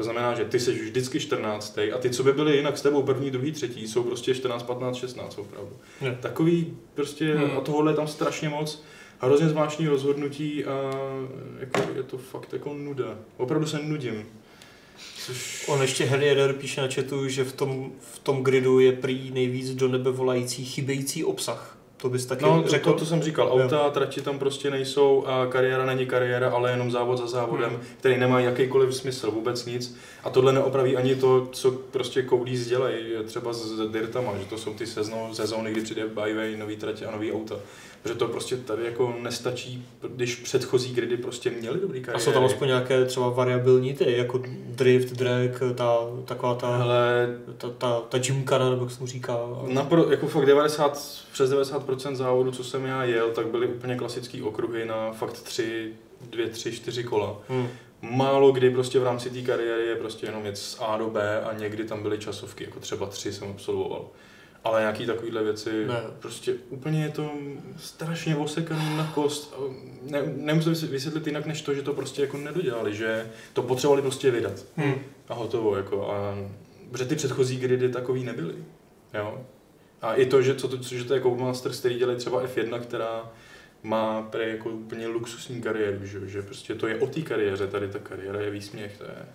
To znamená, že ty jsi vždycky 14. a ty, co by byly jinak s tebou první, druhý, třetí, jsou prostě 14, 15, 16 opravdu. Je. Takový prostě, Hmm. a tohohle je tam strašně moc. Hrozně zvláštní rozhodnutí a jako, je to fakt jako nuda. Opravdu se nudím. Což... On ještě Harrier píše na chatu, že v tom, v tom gridu je prý nejvíc do nebe volající chybějící obsah. To bys taky No, to, řekl? to, to, jsem říkal, auta a trati tam prostě nejsou a kariéra není kariéra, ale jenom závod za závodem, Hmm. který nemá jakýkoliv smysl, vůbec nic. A tohle neopraví ani to, co prostě Coudis dělají, třeba s Dirtama, že to jsou ty sezno, sezóny, kdy přijde byway, nový trati a nový auta. Protože to prostě tady jako nestačí, když předchozí gridy prostě měly dobrý A kariéry. jsou tam aspoň nějaké třeba variabilní ty, jako drift, drag, ta, taková ta, Ale ta, ta, ta gymkana, nebo jak se mu říká. Napro, jako fakt 90, přes 90% závodů, co jsem já jel, tak byly úplně klasické okruhy na fakt tři, dvě, tři, čtyři kola. Hmm. Málo kdy prostě v rámci té kariéry je prostě jenom jet z A do B a někdy tam byly časovky, jako třeba tři jsem absolvoval. Ale nějaký takovýhle věci, Ne. prostě úplně je to strašně osekaný na kost. Ne, nemůžu si vysvětlit jinak, než to, že to prostě jako nedodělali, že to potřebovali prostě vydat. Hmm. A hotovo, jako. A, protože ty předchozí gridy takový nebyly. Jo? A i to, že, co to, že to je Codemasters, který dělají třeba F1, která má pre jako úplně luxusní kariéru, že, že prostě to je o té kariéře, tady ta kariéra je výsměch, to je...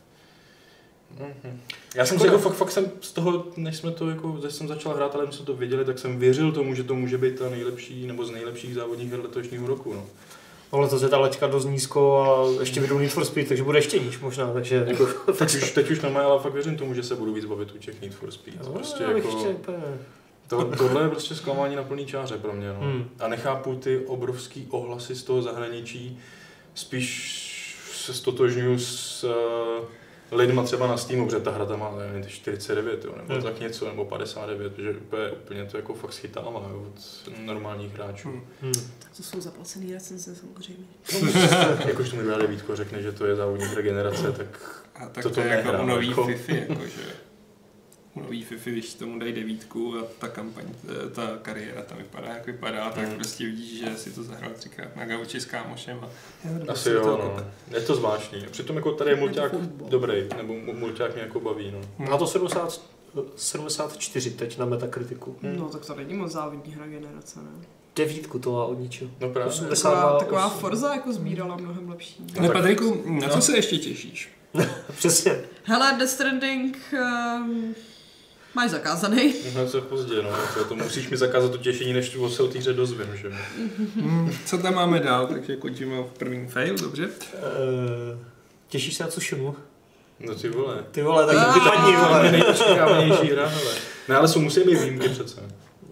Mhm. Já jsem Škoda. jako fakt, fakt jsem z toho, než jsme to jako, než jsem začal hrát, ale my jsme to věděli, tak jsem věřil tomu, že to může být ta nejlepší, nebo z nejlepších závodních her letošního roku, no. Ale to je ta laťka dost nízko a ještě vydou Need for Speed, takže bude ještě níž možná, takže Jako, teď, už, teď už normálně, ale fakt věřím tomu, že se budu víc bavit u těch Need for Speed. No, Prostě jako, ještě to, tohle je prostě zklamání na plný čáře pro mě. No. Hmm. A nechápu ty obrovský ohlasy z toho zahraničí. Spíš se stotožňuji s uh, lidma třeba na Steamu, protože ta hra tam má nevím, ty 49, jo, nebo Hmm. tak něco, nebo 59, že úplně, úplně to jako fakt schytává jo, od normálních hráčů. Hmm. Hmm. Tak to jsou zaplacený recenze samozřejmě. Jakož to mi dá a řekne, že to je závodní regenerace, tak A tak To to, to je jako nový jako. Fifi, jakože nový Fifi, když tomu dají devítku a ta kampaň, eh, ta kariéra tam vypadá, jak vypadá, tak Hmm. prostě vidíš, že si to zahrál třikrát na gauči s kámošem a asi jo, no. Je to zvláštní. Přitom jako tady je mulťák dobrý, nebo mu- mulťák mě jako baví, no. Má to 70, 74 teď na Metakritiku. Hmm. No tak to není moc závodní hra generace, ne? Devítku to má od ničeho. No právě. Taková, 52, taková. Forza jako sbírala mnohem lepší. No Ne, tak- Patriku, na co no. se ještě těšíš? Přesně. Hele, Death Stranding um, máš zakázaný. No to je pozdě, no. To, to musíš mi zakázat to těšení, než tu se o té hře dozvím, že? Hmm, co tam máme dál? Takže končíme v prvním fail, dobře? Uh, těšíš se na Tsushima? No ty vole. Ty vole, tak Ah. vypadni, To je vole. nejočekávanější hra, hele. Ne, ale jsou musí být výjimky přece.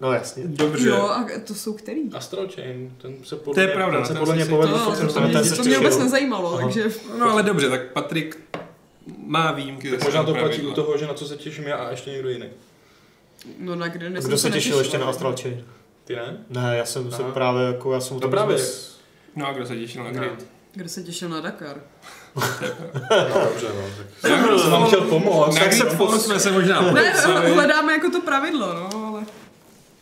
No jasně. Dobře. Jo, a to jsou který? Astral Chain, ten se podle To je mě, pravda, ten se ten podle mě si- povedl. To, to, jsem to, se ten mě, se to mě těšil. vůbec nezajímalo, takže No ale dobře, tak Patrik má výjimky. Tak možná to platí u toho, že na co se těším já a ještě někdo jiný. no na kde Kdo se těšil ještě na Astral Chain? Ty ne? Ne, já jsem se právě jako, já jsem No tam právě. vůbec- No a kdo se těšil na Ne. grid? Kdo se těšil na Dakar? No dobře, no. Tak já jsem vám chtěl pomoct. Tak se jsme se možná Ne, hledáme jako to pravidlo, no, ale...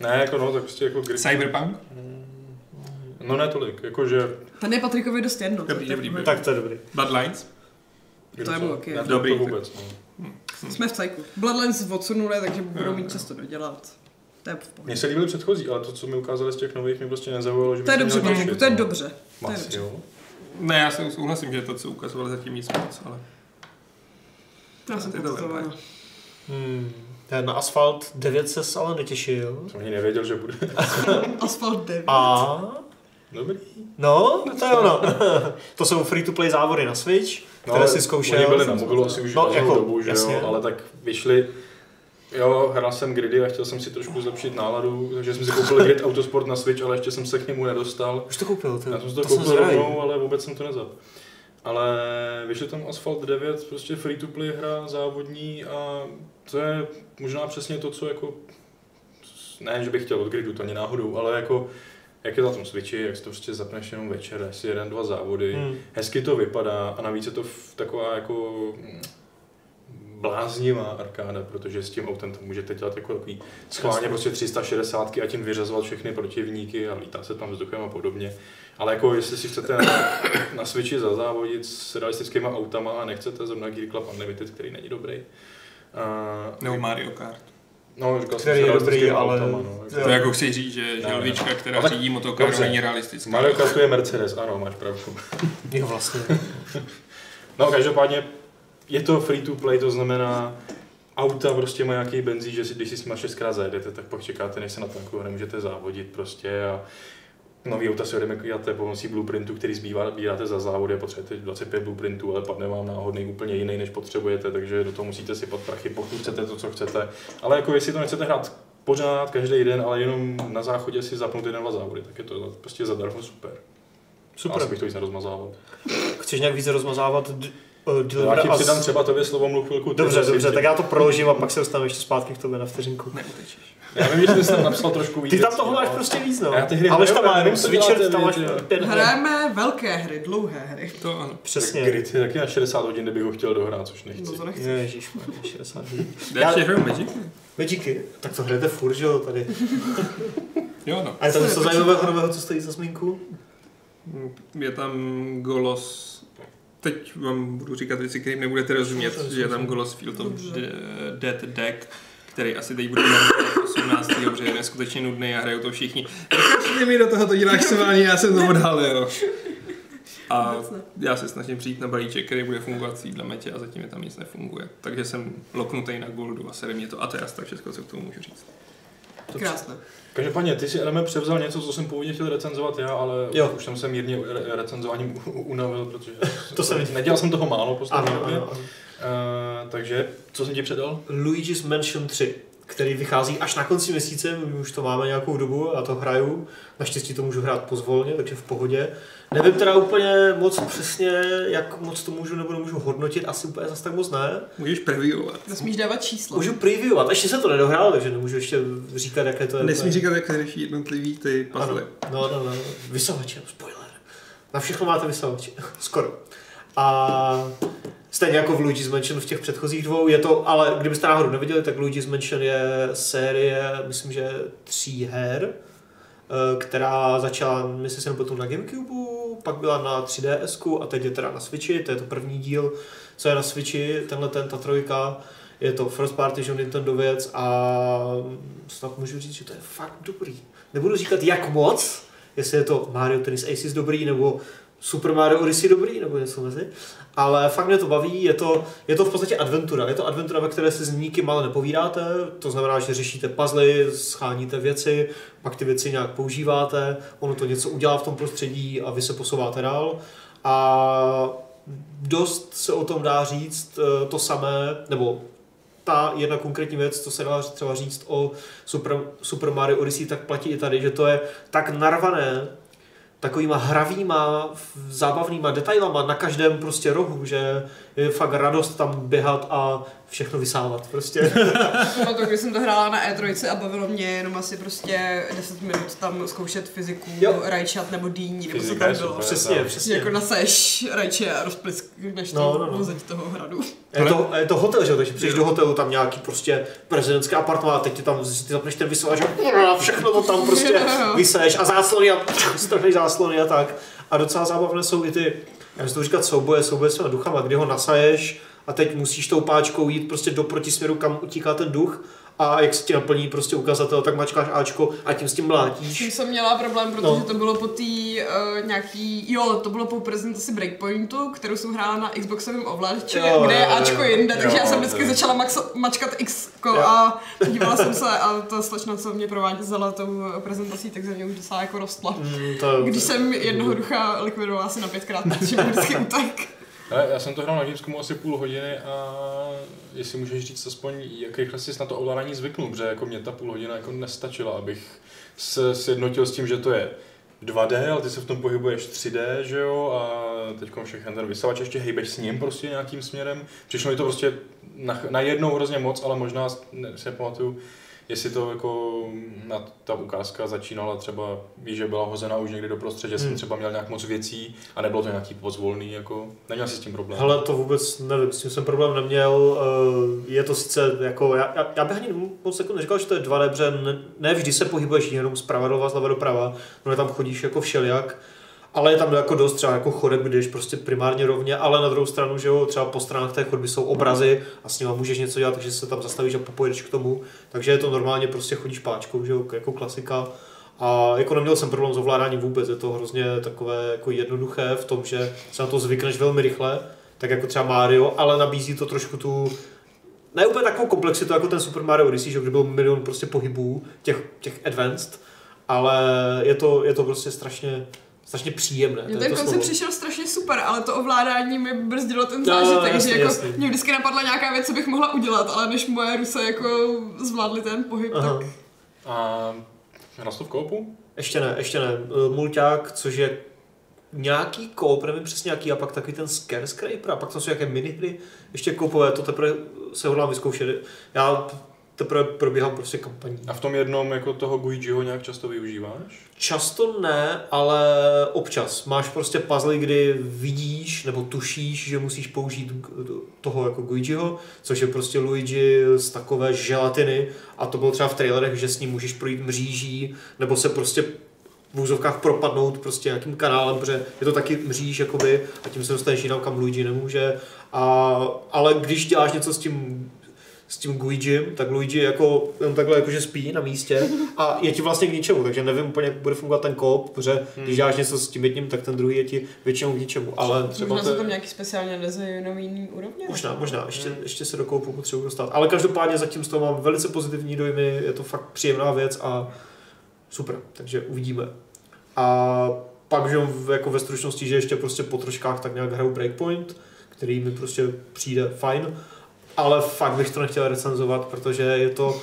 Ne, jako no, tak prostě jako grid. Cyberpunk? No ne tolik, jakože... Ten je Patrikovi dost jedno. Dobrý, dobrý, dobrý. Tak to je dobrý. Bloodlines? To je mu taky to, Dobrý, to vůbec, no. Jsme v cajku. Bloodlines odsunuli, takže budou mít často dodělat. To je v pohodě. Mně se líbily předchozí, ale to, co mi ukázali z těch nových, mě prostě nezaujalo, že by To je dobře, měl Patriku, to je no. dobře. To je dobře. Ne, já se souhlasím, že to, co ukazovali zatím nic moc, ale... Já jsem To. Hmm. Na Asphalt 9 se ale netěšil. Jsem ani nevěděl, že bude. Asphalt 9. A Dobrý. No, to je ono. to jsou free-to-play závody na Switch, které si zkoušel. No, Oni byli na mobilu asi už No, no, jako, dobu, že jasně. jo, ale tak vyšli Jo, hrál jsem gridy a chtěl jsem si trošku zlepšit náladu, takže jsem si koupil grid Autosport na Switch, ale ještě jsem se k němu nedostal. Už to koupil, ty. Já jsem si to, to koupil rovnou, ale vůbec jsem to nezap. Ale vyšel tam Asphalt 9, prostě free to play hra, závodní a to je možná přesně to, co jako, ne, že bych chtěl od gridu, to ani náhodou, ale jako, jak je to na tom Switchi, jak si to prostě zapneš jenom večer, asi jeden, dva závody, Hmm. hezky to vypadá a navíc je to v- taková jako bláznivá arkáda, protože s tím autem to můžete dělat jako takový schválně prostě 360 a tím vyřazovat všechny protivníky a lítá se tam vzduchem a podobně. Ale jako jestli si chcete na, na Switchi zazávodit s realistickými autama a nechcete zrovna Gear Club Unlimited, který není dobrý. Uh, Nebo Mario Kart. No, říkal jsem Který s je dobrý, ale- autama, no. To jako chci říct, že želvička, ne. která Ale- řídí motokáru, dobře. není realistická. Mario Kartu je Mercedes, ano, máš pravdu. Jo, vlastně. No, každopádně je to free to play, to znamená, auta prostě mají nějaký benzín, že si, když si s nima šestkrát zajedete, tak pak čekáte, než se na tanku nemůžete závodit prostě a nový auta si odemykujete pomocí blueprintu, který zbývá, bíráte za závody a potřebujete 25 blueprintů, ale padne vám náhodný úplně jiný, než potřebujete, takže do toho musíte sypat prachy, pokud chcete to, co chcete. Ale jako jestli to nechcete hrát pořád, každý den, ale jenom na záchodě si zapnout jeden, dva závody, tak je to za- prostě zadarmo super. Super. Asi bych to víc nerozmazával. Chceš nějak více rozmazávat uh, Já ti přidám s- třeba tobě slovo mluv chvilku. Dobře, si- dobře, tak já to proložím a pak se dostaneme ještě zpátky k tobě na vteřinku. Neutečeš. Já vím, že jsi tam napsal trošku víc. Ty tam toho máš prostě víc, no. Já ty hry Ale tam má jenom Switcher, tam máš pět. Hrajeme velké hry, dlouhé hry. To ano. Přesně. Grid je taky na 60 hodin, kdybych ho chtěl dohrát, což nechci. No to nechci. Ježiš, 60 hodin. Já ještě hraju Magic? Díky. Tak to hrajete furt, že jo, tady. Jo, no. A je tam Co něco zajímavého nového, co stojí za zmínku? Je tam Golos... Teď vám budu říkat věci, kterým nebudete rozumět, že je tam Golos Field of. Dead Deck, který asi teď bude 18. protože je neskutečně nudný a hrajou to všichni. Nekašli mi do toho, to děláš se ani, já jsem to odhalil. A já se snažím přijít na balíček, který bude fungovat v metě a zatím je tam nic nefunguje. Takže jsem loknutý na Goldu a sere mě to a to je asi tak všechno, co k tomu můžu říct. Krásné. Každopádně, ty si Eleme převzal něco, co jsem původně chtěl recenzovat já, ale Jo. už jsem se mírně re- recenzováním unavil, protože To jsem nedělal jsem toho málo poslední době. ano, ano. Uh, takže, co jsem ti předal? Luigi's Mansion 3, který vychází až na konci měsíce, my už to máme nějakou dobu a to hraju. Naštěstí to můžu hrát pozvolně, takže v pohodě. Nevím teda úplně moc přesně, jak moc to můžu nebo nemůžu hodnotit, asi úplně zase tak moc ne. Můžeš previewovat. Nesmíš dávat číslo. Můžu previewovat, ještě se to nedohrál, takže nemůžu ještě říkat, jaké to je. Nesmí říkat, jak řeší jednotlivý ty Ano, puzzle. no, no, no. Vysavače, spoiler. Na všechno máte vysavače. Skoro. A stejně jako v Luigi's Mansion v těch předchozích dvou, je to, ale kdybyste náhodou neviděli, tak Luigi's Mansion je série, myslím, že tří her, eh, která začala, myslím si, nepletu na Gamecube, pak byla na 3DS a teď je teda na Switchi, to je to první díl, co je na Switchi, tenhle ten, ta trojka, je to first party, že Nintendo věc a snad můžu říct, že to je fakt dobrý. Nebudu říkat jak moc, jestli je to Mario Tennis Aces dobrý, nebo Super Mario Odyssey dobrý, nebo něco mezi. Ale fakt mě to baví, je to, je to v podstatě adventura. Je to adventura, ve které se s nikým ale nepovídáte, to znamená, že řešíte puzzle, scháníte věci, pak ty věci nějak používáte, ono to něco udělá v tom prostředí a vy se posouváte dál. A dost se o tom dá říct eh, to samé, nebo ta jedna konkrétní věc, co se dá třeba říct o Super, Super Mario Odyssey, tak platí i tady, že to je tak narvané takovýma hravýma, zábavnýma detailama na každém prostě rohu, že je fakt radost tam běhat a všechno vysávat prostě. No to, když jsem to hrála na E3 a bavilo mě jenom asi prostě 10 minut tam zkoušet fyziku, Jo. rajčat nebo dýní, nebo co tam bylo. super. přesně, Že Že přesně. jako naseš rajče a rozpliskneš No, no, no, no. no. toho hradu. Je to, je to hotel, že jo, takže přijdeš do hotelu, tam nějaký prostě prezidentský apartmán, a teď ti tam ty zapneš ten vysavač a všechno to tam prostě Jo. vyseješ a záclony a strhneš záclony a tak. A docela zábavné jsou i ty, já to říkat souboje, souboje s duchama, kdy ho nasaješ a teď musíš tou páčkou jít prostě do protisměru, kam utíká ten duch a jak se ti naplní prostě ukazatel, tak mačkáš Ačko a tím s tím S mlátíš. tím jsem měla problém, protože No. no. to bylo po té uh, nějaký, jo, to bylo po prezentaci Breakpointu, kterou jsem hrála na Xboxovém ovladači, kde je. Ačko jinde, takže Jo, já jsem vždycky to začala maxa, mačkat X a dívala jsem se a ta slečna, co mě prováděla tou prezentací, tak ze mě už docela jako rostla. Mm, to, Když jsem jednoho ducha likvidovala asi na pětkrát, takže vždycky utek. Hele, já jsem to hrál na Gamescomu asi půl hodiny a jestli můžeš říct aspoň, jak rychle jsi na to ovládání zvyknul, protože jako mě ta půl hodina jako nestačila, abych se sjednotil s tím, že to je 2D, ale ty se v tom pohybuješ 3D, že jo, a teď všechny ten vysavač ještě hejbeš s ním prostě nějakým směrem. Přišlo mi to prostě na, na jednou hrozně moc, ale možná si nepamatuju, jestli to jako na ta ukázka začínala třeba, víš, že byla hozena už někdy do prostředí, že jsem Hmm. třeba měl nějak moc věcí a nebylo to nějaký pozvolný, jako neměl jsi s tím problém. Hele, to vůbec nevím, s tím jsem problém neměl. eh, Je to sice jako, já, já, já bych ani moc jako neříkal, že to je 2D, protože ne, ne vždy se pohybuješ jenom zprava doleva, zleva doprava, no tam chodíš jako všelijak. Ale je tam jako dost třeba jako chodeb, kdy jdeš prostě primárně rovně, ale na druhou stranu, že jo, třeba po stranách té chodby jsou obrazy a s nimi můžeš něco dělat, takže se tam zastavíš a popojedeš k tomu. Takže je to normálně prostě chodíš páčkou, že jo, jako klasika. A jako neměl jsem problém s ovládáním vůbec, je to hrozně takové jako jednoduché v tom, že se na to zvykneš velmi rychle, tak jako třeba Mario, ale nabízí to trošku tu ne úplně takovou komplexitu jako ten Super Mario Odyssey, že kde byl milion prostě pohybů, těch, těch advanced, ale je to, je to prostě strašně, strašně příjemné. Mně ten to koncept přišel strašně super, ale to ovládání mi brzdilo ten zážitek, jasně, že jako jasně. mě vždycky napadla nějaká věc, co bych mohla udělat, ale než moje ruce jako zvládly ten pohyb, Aha. tak A hrál jsi to v koopu? Ještě ne, ještě ne. Eh, Mulťák, což je nějaký koop, nevím přesně jaký, a pak takový ten Scare Scraper, a pak tam jsou nějaké minihry, ještě koupové, to teprve se hodlám vyzkoušet. Já teprve probíhá prostě kampaní. A v tom jednom jako toho Guijiho nějak často využíváš? Často ne, ale občas. Máš prostě puzzle, kdy vidíš nebo tušíš, že musíš použít toho jako Luigiho, což je prostě Luigi z takové želatiny a to bylo třeba v trailerech, že s ním můžeš projít mříží nebo se prostě v úzovkách propadnout prostě nějakým kanálem, protože je to taky mříž jakoby a tím se dostaneš jinam, kam Luigi nemůže. A, ale když děláš něco s tím s tím Guigim, tak Luigi jako, on takhle jakože spí na místě a je ti vlastně k ničemu, takže nevím úplně, jak bude fungovat ten kop, protože Hmm. když děláš něco s tím jedním, tak ten druhý je ti většinou k ničemu, ale Třeba Možná to- jsou tam nějaký speciálně designovaný úrovně? možná, možná, ještě, Hmm. ještě se do koupu potřebuji dostat. Ale každopádně zatím z toho mám velice pozitivní dojmy, je to fakt příjemná věc a super, takže uvidíme. A pak, že jako ve stručnosti, že ještě prostě po troškách tak nějak hraju Breakpoint, který mi prostě přijde fajn, ale fakt bych to nechtěl recenzovat, protože je to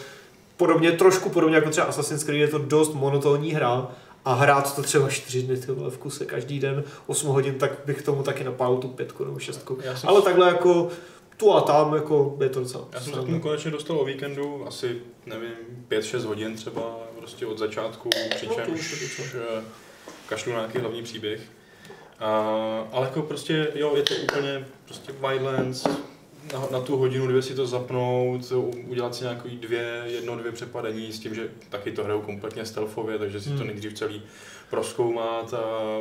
podobně, trošku podobně jako třeba Assassin's Creed, je to dost monotónní hra a hrát to třeba 4 dny ty vole, v kuse každý den 8 hodin, tak bych tomu taky napálil tu pětku nebo šestku. Jsem, Ale takhle jako tu a tam jako je to docela. já jsem se tomu konečně dostal o víkendu, asi, nevím, 5-6 hodin třeba, prostě od začátku, No, přičemž docela. eh, kašlu na nějaký hlavní příběh. A, ale jako prostě, jo, je to úplně prostě Wildlands, na, na tu hodinu, dvě si to zapnout, udělat si nějaký dvě, jedno, dvě přepadení s tím, že taky to hrajou kompletně stealthově, takže si to Hmm. nejdřív celý proskoumat a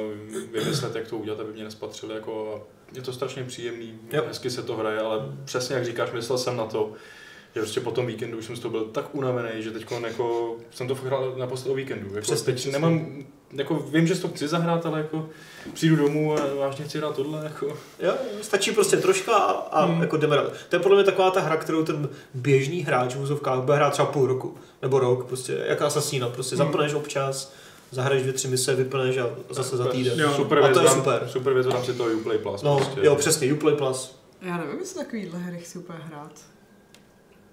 vymyslet, jak to udělat, aby mě nespatřili. Jako, je to strašně příjemný, Jo. hezky se to hraje, ale přesně jak říkáš, myslel jsem na to, že prostě po tom víkendu už jsem z toho byl tak unavený, že teď jako, jsem to hrál naposled o víkendu. Jako Přesně, teď přesně. nemám, jako vím, že si to chci zahrát, ale jako přijdu domů a vážně chci hrát tohle. Jako. Jo, stačí prostě troška a, a Hmm. jako jdeme dál. To je podle mě taková ta hra, kterou ten běžný hráč v úzovkách bude hrát třeba půl roku nebo rok, prostě jako Assassina, prostě Hmm. zapneš občas, zahraješ dvě, tři mise, vypneš a zase za týden. Jo. Super A věc, to je super. super věc v rámci toho Uplay Plus. No, prostě. jo, přesně, Uplay Plus. Já nevím, jestli takovýhle hry chci úplně hrát.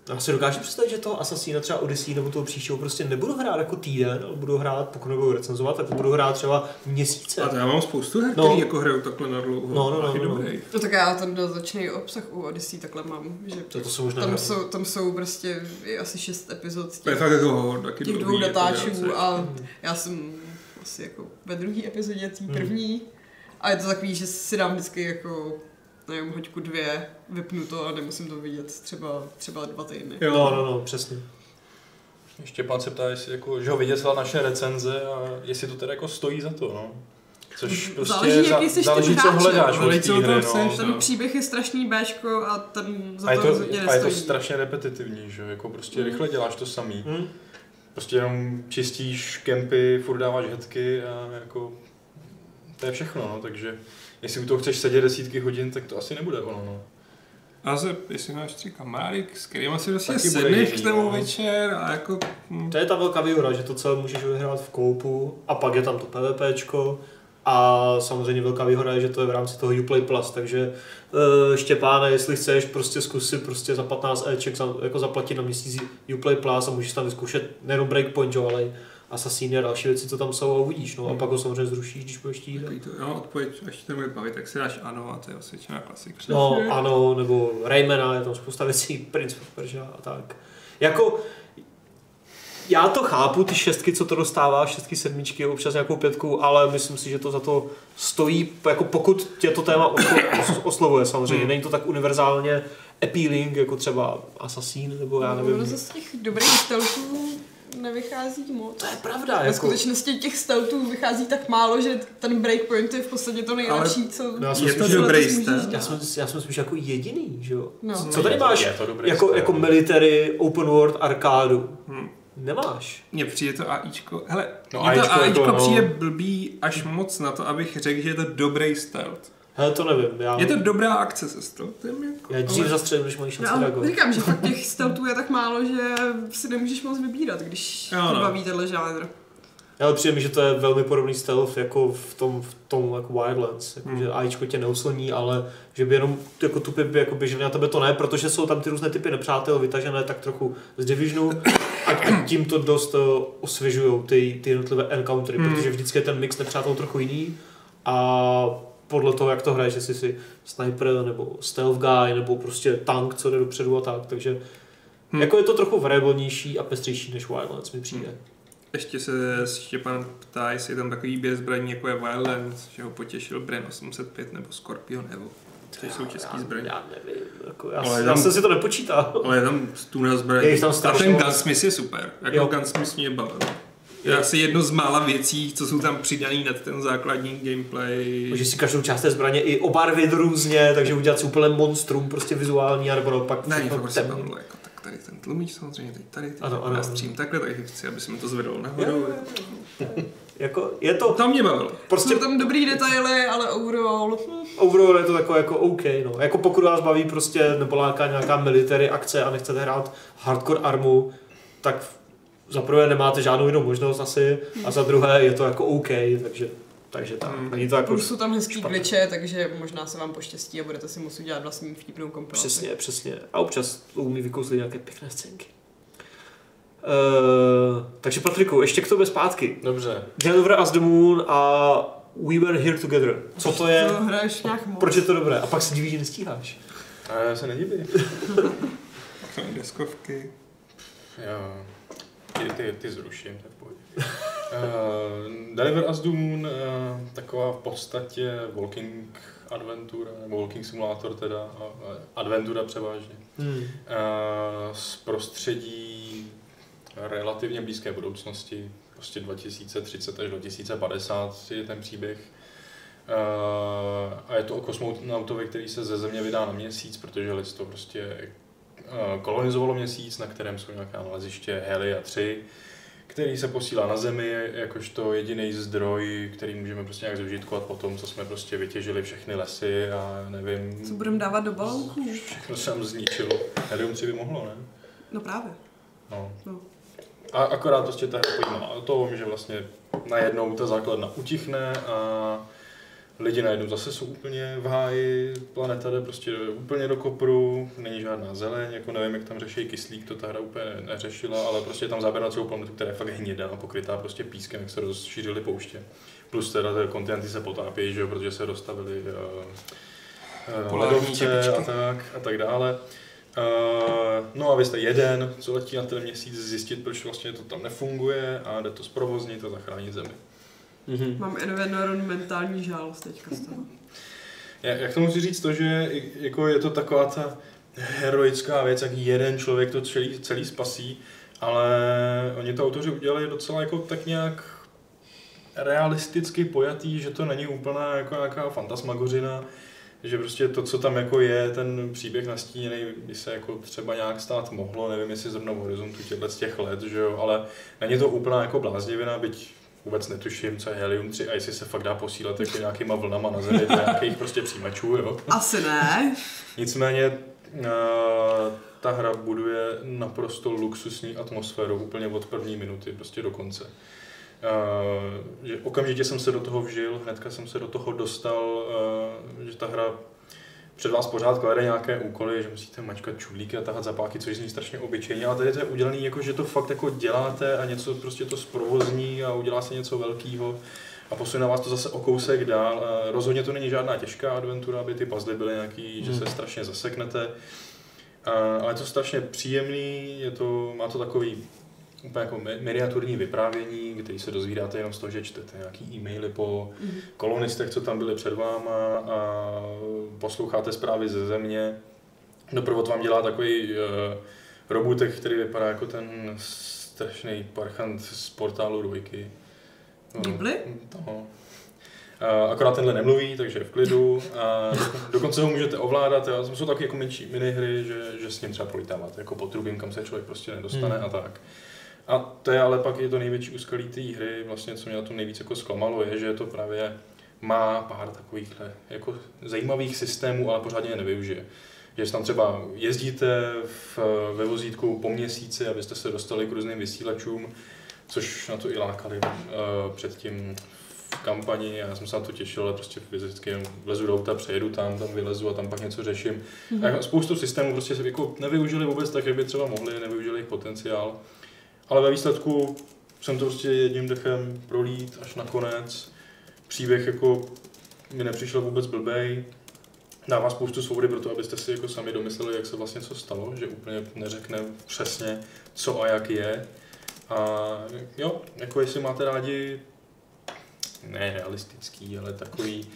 Já si dokážu představit, že toho Assassina třeba Odyssey nebo toho příštího prostě nebudu hrát jako týden, ale budu hrát, pokud nebudu recenzovat, tak budu hrát třeba měsíce. A to já mám spoustu her, No. který jako hrajou takhle na dlouho. No, no, no, no, no. No tak já ten doznačný obsah u Odyssey takhle mám, že To, to jsou možná tam jsou, tam jsou prostě asi šest epizod To je těch, fakt jako taky těch dvou jako datáčů délce. a Mhm. já jsem asi jako ve druhé epizodě té Hmm. první a je to takový, že si dám vždycky jako nevím, hoďku dvě, vypnu to a nemusím to vidět třeba, třeba dva týdny. Jo. No, no, no, přesně. Ještě pán se ptá, jestli jako, že ho vyděsila naše recenze a jestli to teda jako stojí za to, no. Což prostě Záleží, jaký jsi záleží, ten co hledáš záleží, co od hry, no. Ten no. příběh je strašný Bčko a ten za A je to, to, rozhodně a je to nestojí. strašně repetitivní, že jako prostě Mm. rychle děláš to samý. Hm? Prostě jenom čistíš kempy, furt dáváš hetky a jako to je všechno, no, takže jestli u toho chceš sedět desítky hodin, tak to asi nebude ono, no. A se, jestli máš tři kamarády, s kterými si prostě bude sedneš k tomu no. večer a jako... hm, To je ta velká výhoda, že to celé můžeš vyhrát v koupu a pak je tam to PvPčko a samozřejmě velká výhoda je, že to je v rámci toho Uplay Plus, takže uh, Štěpáne, jestli chceš prostě zkusit prostě za 15 Eček za, jako zaplatit na měsíc Uplay Plus a můžeš tam vyzkoušet nejenom Breakpoint, jo, ale i Assassiny a další věci, co tam jsou a uvidíš, no a Hmm. pak ho samozřejmě zrušíš, když budeš chtít. To, jo, odpověď, až tě bude bavit, tak si dáš ano a to je osvědčená klasika. No, ano, nebo Raymana, je tam spousta věcí, Prince of Persia a tak. Jako, já to chápu, ty šestky, co to dostává, šestky, sedmičky, občas nějakou pětku, ale myslím si, že to za to stojí, jako pokud tě to téma oslo- os- oslovuje samozřejmě. Hmm. Není to tak univerzálně appealing, jako třeba Assassin, nebo já No, nevím. ono zase z těch dobrých stealthů nevychází moc. To je pravda, Ve jako, skutečnosti těch stealthů vychází tak málo, že ten breakpoint je v podstatě to nejlepší, co... No, Je to že- dobrý já jsem, já jsem spíš jako jediný, že jo? No. Co tady máš Je to dobrý jako, styl. jako military open world arkádu? Hm. Nemáš. Mně přijde to AIčko, hele, No, no, mně to AIčko AIčko jako, no. přijde blbý až moc na to, abych řekl, že je to dobrý stealth. Hele, to nevím. Já, Je to dobrá akce se stealthem, jako, já dřív ale- zastřelím, než mají šanci No, reagovat. říkám, že fakt těch stealthů je tak málo, že si nemůžeš moc vybírat, když Jo, no. baví tenhle žánr. Ale přijde mi, že to je velmi podobný stealth jako v tom, v tom jako Wildlands, jako, Hmm. že AIčko tě neusloní, ale že by jenom jako tupě by jako běželi na tebe to ne, protože jsou tam ty různé typy nepřátel vytažené tak trochu z Divisionu a tím to dost uh, osvěžují ty, ty jednotlivé encountery, Hmm. protože vždycky je ten mix nepřátel trochu jiný a podle toho, jak to hraješ, jestli jsi sniper nebo stealth guy nebo prostě tank, co jde dopředu a tak, takže Hmm. Jako je to trochu variabilnější a pestřejší než Wildlands mi přijde. Hmm. Ještě se Štěpán ptá, jestli je tam takový běh zbraní jako je Wildlands, že ho potěšil Bren 805 nebo Scorpion Evo. To jsou český zbraně. Já nevím, jako já, Ale já tam- jsem si to nepočítal. Ale je tam stůna zbraní. Je tam A strašně ten moc. Gunsmith je super. Jako. Gunsmith mě bavil. Je asi jedno z mála věcí, co jsou tam přidaný na ten základní gameplay. Můžeš si každou část té zbraně i obarvit různě, takže udělat si úplně monstrum, prostě vizuální, nebo naopak Ne, se temný. bavilo, jako tak tady ten tlumič samozřejmě, teď tady, teď Ano, ano, já střím takhle, takže chci, aby se mi to zvedlo nahoru. Jako, je to To mě bavilo. prostě Jsou tam dobrý detaily, ale overall... Overall je to takové jako OK, no. Jako pokud vás baví prostě, nebo láká nějaká military akce a nechcete hrát hardcore armu, tak za prvé nemáte žádnou jinou možnost asi a za druhé je to jako OK, takže, takže tak. Hmm. Není to jako Plus jsou tam hezký špatné. glitche, takže možná se vám poštěstí a budete si muset dělat vlastní vtipnou kompilaci. Přesně, přesně. A občas to umí vykouzlit nějaké pěkné scénky. Uh, takže Patriku, ještě k tobě zpátky. Dobře. Denver as the Moon a We Were Here Together. Co to je? To hraješ nějak moc. Proč je to dobré? A pak se divíš, že nestíháš. A já se nedivím. Deskovky. Jo. Ty, ty, ty zruším, tak pojď. Uh, Deliver as the Moon, uh, taková v podstatě walking adventura, nebo walking simulátor teda, a adventura převážně. Hmm. Uh, z prostředí relativně blízké budoucnosti, prostě 2030 až 2050 je ten příběh. Uh, a je to o kosmonautovi, který se ze Země vydá na měsíc, protože lidstvo prostě uh, kolonizovalo měsíc, na kterém jsou nějaká naleziště Helia 3, který se posílá na Zemi jakožto jediný zdroj, který můžeme prostě nějak zužitkovat po tom, co jsme prostě vytěžili všechny lesy a nevím, Co budeme dávat do balónků? všechno se tam zničilo. Helium 3 by mohlo, ne? No právě. No. No. A akorát prostě ta hra pojímá o tom, že vlastně najednou ta základna utichne a lidi najednou zase jsou úplně v háji, planeta jde prostě úplně do kopru, není žádná zeleň, jako nevím, jak tam řeší kyslík, to ta hra úplně neřešila, ale prostě je tam záběr na celou planetu, která je fakt hnědá, pokrytá prostě pískem, jak se rozšířily pouště. Plus teda ty kontinenty se potápějí, že jo, protože se dostavili uh, uh, ledovce a tak a tak dále. Uh, no a vy jste jeden, co letí na ten měsíc zjistit, proč vlastně to tam nefunguje a jde to zprovoznit a zachránit zemi. Mhm. Mám environmentální žál teďka z toho. Já, jak to musí říct to, že jako je to taková ta heroická věc, jak jeden člověk to celý, celý spasí, ale oni to autoři udělali docela jako tak nějak realisticky pojatý, že to není úplná jako nějaká fantasmagořina, že prostě to, co tam jako je, ten příběh nastíněný, by se jako třeba nějak stát mohlo, nevím, jestli zrovna v horizontu těchto z těch let, že jo, ale není to úplná jako bláznivina, byť vůbec netuším, co je Helium 3 a jestli se fakt dá posílat jako nějakýma vlnama na zemi do nějakých prostě přijímačů, jo. Asi ne. Nicméně uh, ta hra buduje naprosto luxusní atmosféru úplně od první minuty prostě do konce. Uh, že okamžitě jsem se do toho vžil, hnedka jsem se do toho dostal, uh, že ta hra před vás pořád klade nějaké úkoly, že musíte mačkat čudlíky a tahat zapáky, což zní strašně obyčejně, ale tady to je udělané jako, že to fakt jako děláte a něco prostě to zprovozní a udělá se něco velkého a posune vás to zase o kousek dál. Rozhodně to není žádná těžká adventura, aby ty puzzle byly nějaký, že se strašně zaseknete. Ale je to strašně příjemný, je to, má to takový úplně jako mi- miniaturní vyprávění, který se dozvídáte jenom z toho, že čtete nějaký e-maily po kolonistech, co tam byli před váma a posloucháte zprávy ze země. Doprovod vám dělá takový uh, robotek, který vypadá jako ten strašný parchant z portálu dvojky. No, Ghibli? No. Uh, akorát tenhle nemluví, takže je v klidu. A dokonce ho můžete ovládat. A jsou takové jako menší minihry, že, že s ním třeba prolítáváte jako po trubím, kam se člověk prostě nedostane Hmm. a tak. A to je ale pak je to největší úskalí té hry, vlastně co mě na tom nejvíc jako zklamalo, je, že to právě má pár takovýchhle jako zajímavých systémů, ale pořádně je nevyužije. Že tam třeba jezdíte v, ve vozítku po měsíci, abyste se dostali k různým vysílačům, což na to i lákali uh, předtím v kampani, já jsem se na to těšil, ale prostě fyzicky vlezu do auta, přejedu tam, tam vylezu a tam pak něco řeším. Mm-hmm. A spoustu systémů prostě se jako nevyužili vůbec tak, jak by třeba mohli, nevyužili jejich potenciál. Ale ve výsledku jsem to prostě jedním dechem prolít až na konec. Příběh jako mi nepřišel vůbec blbej. dává spoustu svobody pro to, abyste si jako sami domysleli, jak se vlastně co stalo, že úplně neřekne přesně, co a jak je. A jo, jako jestli máte rádi ne realistický, ale takový,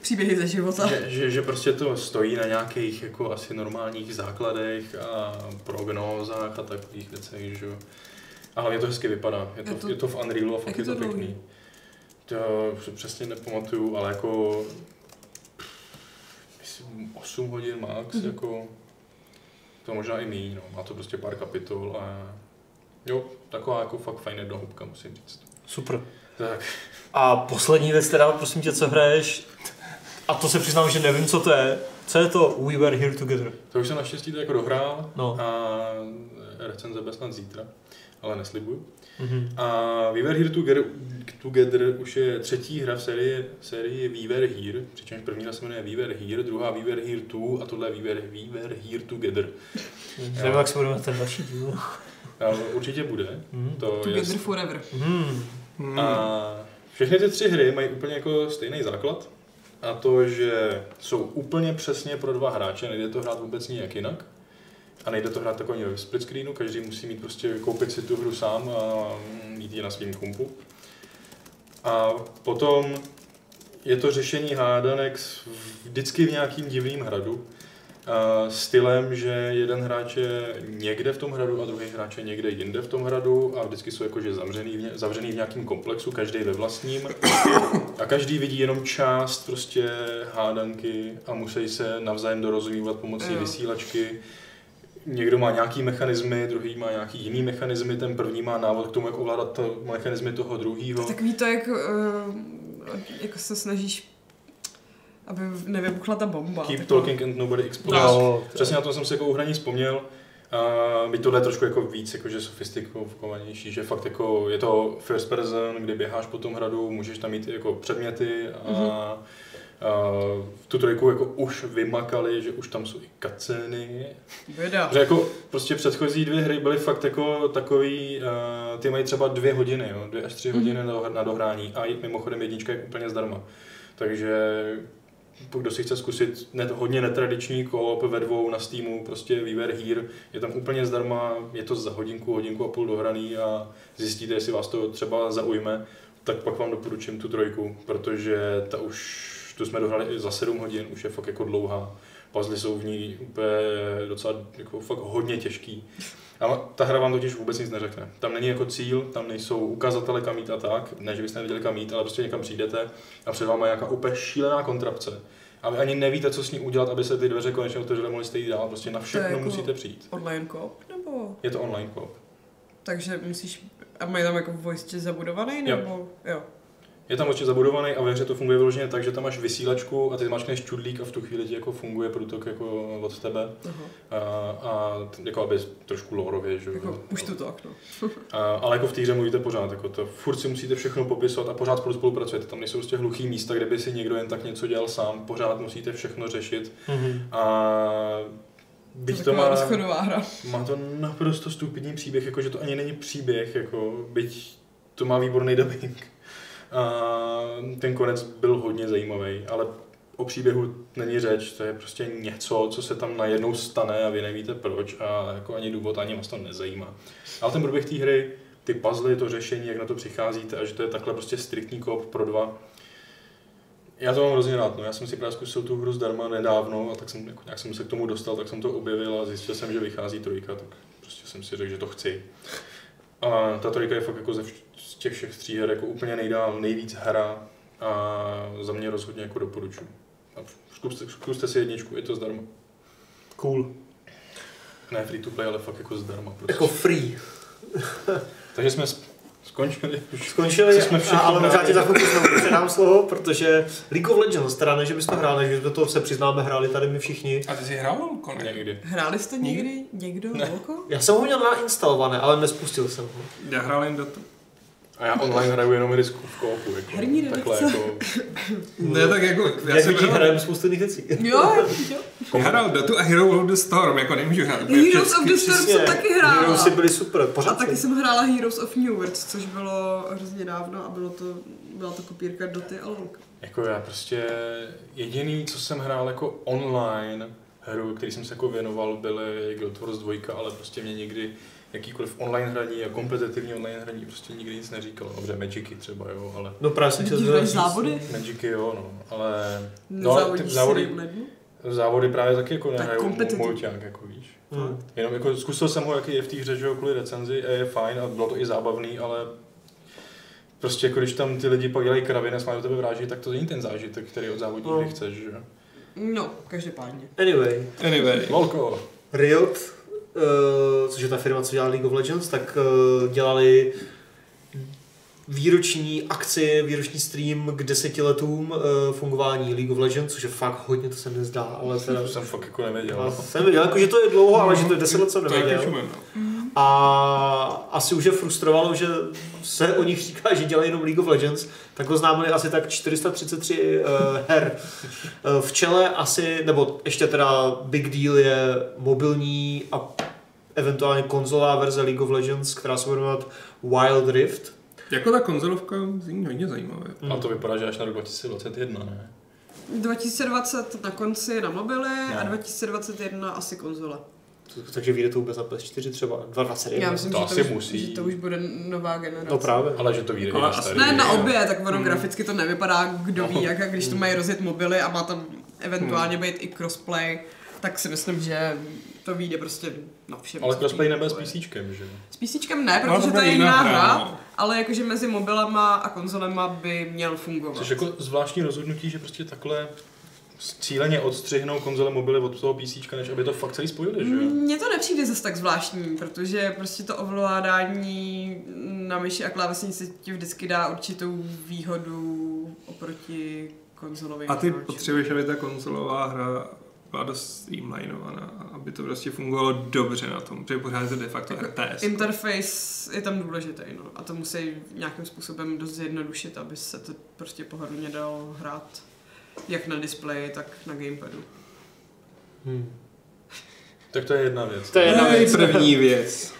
Příběhy ze života. že, že, že prostě to stojí na nějakých jako asi normálních základech a prognózách a takových věcech, že jo. A hlavně to hezky vypadá, je to, Je to- je to v Unrealu a fakt je je to, to pěkný. To přesně nepamatuju, ale jako myslím 8 hodin max, Mhm. mm-hmm. jako to možná i méně, no. má to prostě pár kapitol a jo, taková jako fakt fajn dohubka, musím říct. Super. Tak, A poslední věc teda, prosím tě, co hraješ, a to se přiznám, že nevím, co to je. Co je to We Were Here Together? to už jsem naštěstí tak jako dohrál No. a recenze bez snad zítra, ale neslibuju. Mhm. A We Were Here Together, Together už je třetí hra v sérii, sérii We Were Here, přičemž první hra se jmenuje We Were Here, druhá We Were Here 2 a tohle je We Were, We Were Here Together. Nevím, jak se budeme ten další díl. Určitě bude. Mhm. To je, Together forever. Mhm. Hmm. a všechny ty tři hry mají úplně jako stejný základ. A to, že jsou úplně přesně pro dva hráče, nejde to hrát vůbec nijak jinak. A nejde to hrát takový ve split screenu, každý musí mít prostě koupit si tu hru sám a mít ji na svým kompu. A potom je to řešení hádanek vždycky v nějakým divným hradu. Stylem, že jeden hráč je někde v tom hradu a druhý hráč je někde jinde v tom hradu a vždycky jsou jakože zavřený v, ně, zavřený v nějakém komplexu, každý ve vlastním a každý vidí jenom část prostě hádanky a musí se navzájem dorozumívat pomocí Jo. vysílačky. Někdo má nějaký mechanismy, druhý má nějaký jiný mechanismy, ten první má návod k tomu, jak ovládat to, mechanismy toho druhého. Takový to, jak, uh, jako se snažíš, aby nevybuchla ta bomba. Keep Taková- talking and nobody explodes. Jo, Přesně na tom jsem si jako u hraní vzpomněl. A byť tohle je trošku jako víc jakože sofistikovanější, že fakt jako je to first person, kdy běháš po tom hradu, můžeš tam mít i jako předměty a, Mhm. a v tu trojku jako už vymakali, že už tam jsou i. Běda. Že jako prostě předchozí dvě hry byly fakt jako takový, uh, ty mají třeba dvě hodiny, jo, dvě až tři Mhm. hodiny na, na dohrání a mimochodem jednička je úplně zdarma. Takže kdo si chce zkusit net, hodně netradiční koop ve dvou na Steamu, prostě Were Here, je tam úplně zdarma, je to za hodinku, hodinku a půl dohraný a zjistíte, jestli vás to třeba zaujme, tak pak vám doporučím tu trojku, protože ta už, tu jsme dohrali za 7 hodin, už je fakt jako dlouhá. Puzzle jsou v ní úplně docela jako fakt hodně těžký. A ta hra vám totiž vůbec nic neřekne. Tam není jako cíl, tam nejsou ukazatele kam jít a tak, ne, že byste nevěděli kam jít, ale prostě někam přijdete a před váma je nějaká úplně šílená kontrapce. A vy ani nevíte, co s ní udělat, aby se ty dveře konečně otevřely, mohli jste jít dál, prostě na všechno jako- musíte přijít. Online koop, nebo? Je to online koop. Takže musíš, a mají tam jako voice zabudovaný, Jo. nebo? Jo. Je tam určitě zabudovaný a ve hře to funguje vyloženě tak, že tam máš vysílačku a ty zmáčkneš čudlík a v tu chvíli ti jako funguje průtok jako od tebe. Aha. A, a jako aby trošku lórově, že jo. Jako, už to okno. A, ale jako v té hře mluvíte pořád, jako to furt si musíte všechno popisovat a pořád spolu spolupracujete. Tam nejsou prostě hluchý místa, kde by si někdo jen tak něco dělal sám, pořád musíte všechno řešit. Mhm. A To byť je to má, rozchodová hra. má to naprosto stupidní příběh, jako že to ani není příběh, jako byť to má výborný dubbing. A ten konec byl hodně zajímavý, ale o příběhu není řeč, to je prostě něco, co se tam najednou stane a vy nevíte proč a jako ani důvod, ani vás to nezajímá. Ale ten průběh té hry, ty puzzle, to řešení, jak na to přicházíte a že to je takhle prostě striktní kop pro dva, já to mám hrozně rád, no. já jsem si právě zkusil tu hru zdarma nedávno a tak jsem, jako, nějak jsem se k tomu dostal, tak jsem to objevil a zjistil jsem, že vychází trojka, tak prostě jsem si řekl, že to chci. A ta trojka je fakt jako ze vš- z těch všech tří her jako úplně nejdál, nejvíc hra a za mě rozhodně jako doporučuji. A zkuste, zkuste si jedničku, je to zdarma. Cool. Ne free to play, ale fakt jako zdarma. Prostě. Jako free. Takže jsme skončili. Skončili, jsme všechno a, ale možná ti za chvilku znovu předám slovo, protože League of Legends, teda ne, že bychom hráli, že bychom to se přiznáme, hráli tady my všichni. A ty jsi hrál Volko? Někdy. Hráli jste někdy někdo Ne. Volko? Já jsem ho měl nainstalované, ale nespustil jsem ho. Já hrál jen Dotu. A já online hraju jenom hry z- v koopu. Jako, Herní takhle redakce. jako, Ne, tak jako, já vidíš, hrál, hrajeme spoustu jiných věcí. Jo, jo. já hrál Dotu a Hero of the Storm, jako nemůžu hrát. úplně Heroes of the Storm jsem taky hrála. Heroesy byli super, A pořád taky jsou. jsem hrála Heroes of New World, což bylo hrozně dávno a bylo to, byla to kopírka Doty a LOLka. Jako já prostě jediný, co jsem hrál jako online hru, který jsem se jako věnoval, byly Guild Wars 2, ale prostě mě nikdy jakýkoliv online hraní a kompetitivní online hraní prostě nikdy nic neříkalo. Dobře, Magicy třeba, jo, ale No právě jsem chtěl závody? Magicy jo, no, ale No, ale ty závody- závody právě taky jako Tak kompetitiv. mulťák, jako víš. Hmm. Jenom jako zkusil jsem ho, jaký je v té hře, že jo, kvůli recenzi, a je fajn a bylo to i zábavný, ale prostě jako když tam ty lidi pak dělají kraviny a do tebe vráží, tak to není ten zážitek, který od závodníka No. chceš, že jo. No, každopádně. Anyway, Anyway. Lolko. Riot, což je ta firma, co dělá League of Legends, tak uh, dělali výroční akci, výroční stream k desetiletům uh, fungování League of Legends, což je fakt hodně, to se mi zdá, ale teda... To jsem fakt jako Já nevěděl. jsem viděl, jako, že to je dlouho, ale že to je deset let jsem To je nevěděl. kečumen, no. A asi už je frustrovalo, že se o nich říká, že dělají jenom League of Legends, tak oznámili asi tak 433 uh, her. Uh, v čele asi, nebo ještě teda big deal je mobilní a eventuálně konzolová verze League of Legends, která se bude jmenovat Wild Rift. Jako ta konzolovka zní hodně zajímavé. A to vypadá, že až na rok 2021, ne? 2020 na konci na mobily a No. 2021 asi konzole. Takže vyjde to vůbec na PS4 třeba 2021. Já myslím, To že, asi to už, musí. že to už bude nová generace. No právě. Ale že to vyjde na starý. Ne, na obě, tak ono Hmm. graficky to nevypadá, kdo ví, jak, a když to mají rozjet mobily a má tam eventuálně být i crossplay, tak si myslím, že to vyjde prostě na všem. Ale crossplay nebude s PCčkem, že? S PCčkem ne, No, protože to to je jiná hra, no. ale jakože mezi mobilama a konzolema by měl fungovat. Což jako zvláštní rozhodnutí, že prostě takhle cíleně odstřihnou konzole mobily od toho PC, než aby to fakt celý spojili, že jo? Mně to nepřijde zase tak zvláštní, protože prostě to ovládání na myši a klávesnici ti vždycky dá určitou výhodu oproti konzolovým A ty hráčům. potřebuješ, aby ta konzolová hra byla dost streamlinovaná, aby to prostě fungovalo dobře na tom, protože pořád je to de facto Jako RTS. Interface je tam důležitý, no. A to musí nějakým způsobem dost zjednodušit, aby se to prostě pohodlně dalo hrát jak na displeji, tak na gamepadu. Hmm. Tak to je jedna věc. To je jedna věc. první věc.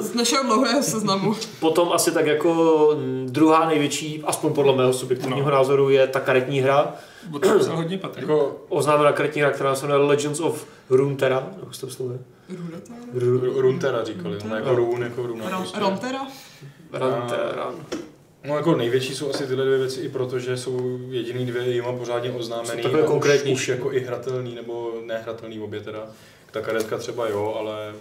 Z našeho dlouhého seznamu. Potom asi tak jako mm, druhá největší, aspoň podle mého subjektivního No. názoru, je ta karetní hra. Bo to psal hodně. Jako Oznámená karetní hra, která se jmenuje Legends of Runeterra. Jak se to vyslovuje? Runeta? Ru- Runtera říkali, no, jako run, jako runa. Ron- prostě. Runeterra. No jako největší jsou asi tyhle dvě věci i proto, že jsou jediný dvě jima pořádně oznámený. Jsou takové a už- konkrétnější. Už jako i hratelný nebo nehratelný obě teda. Ta karetka třeba jo, ale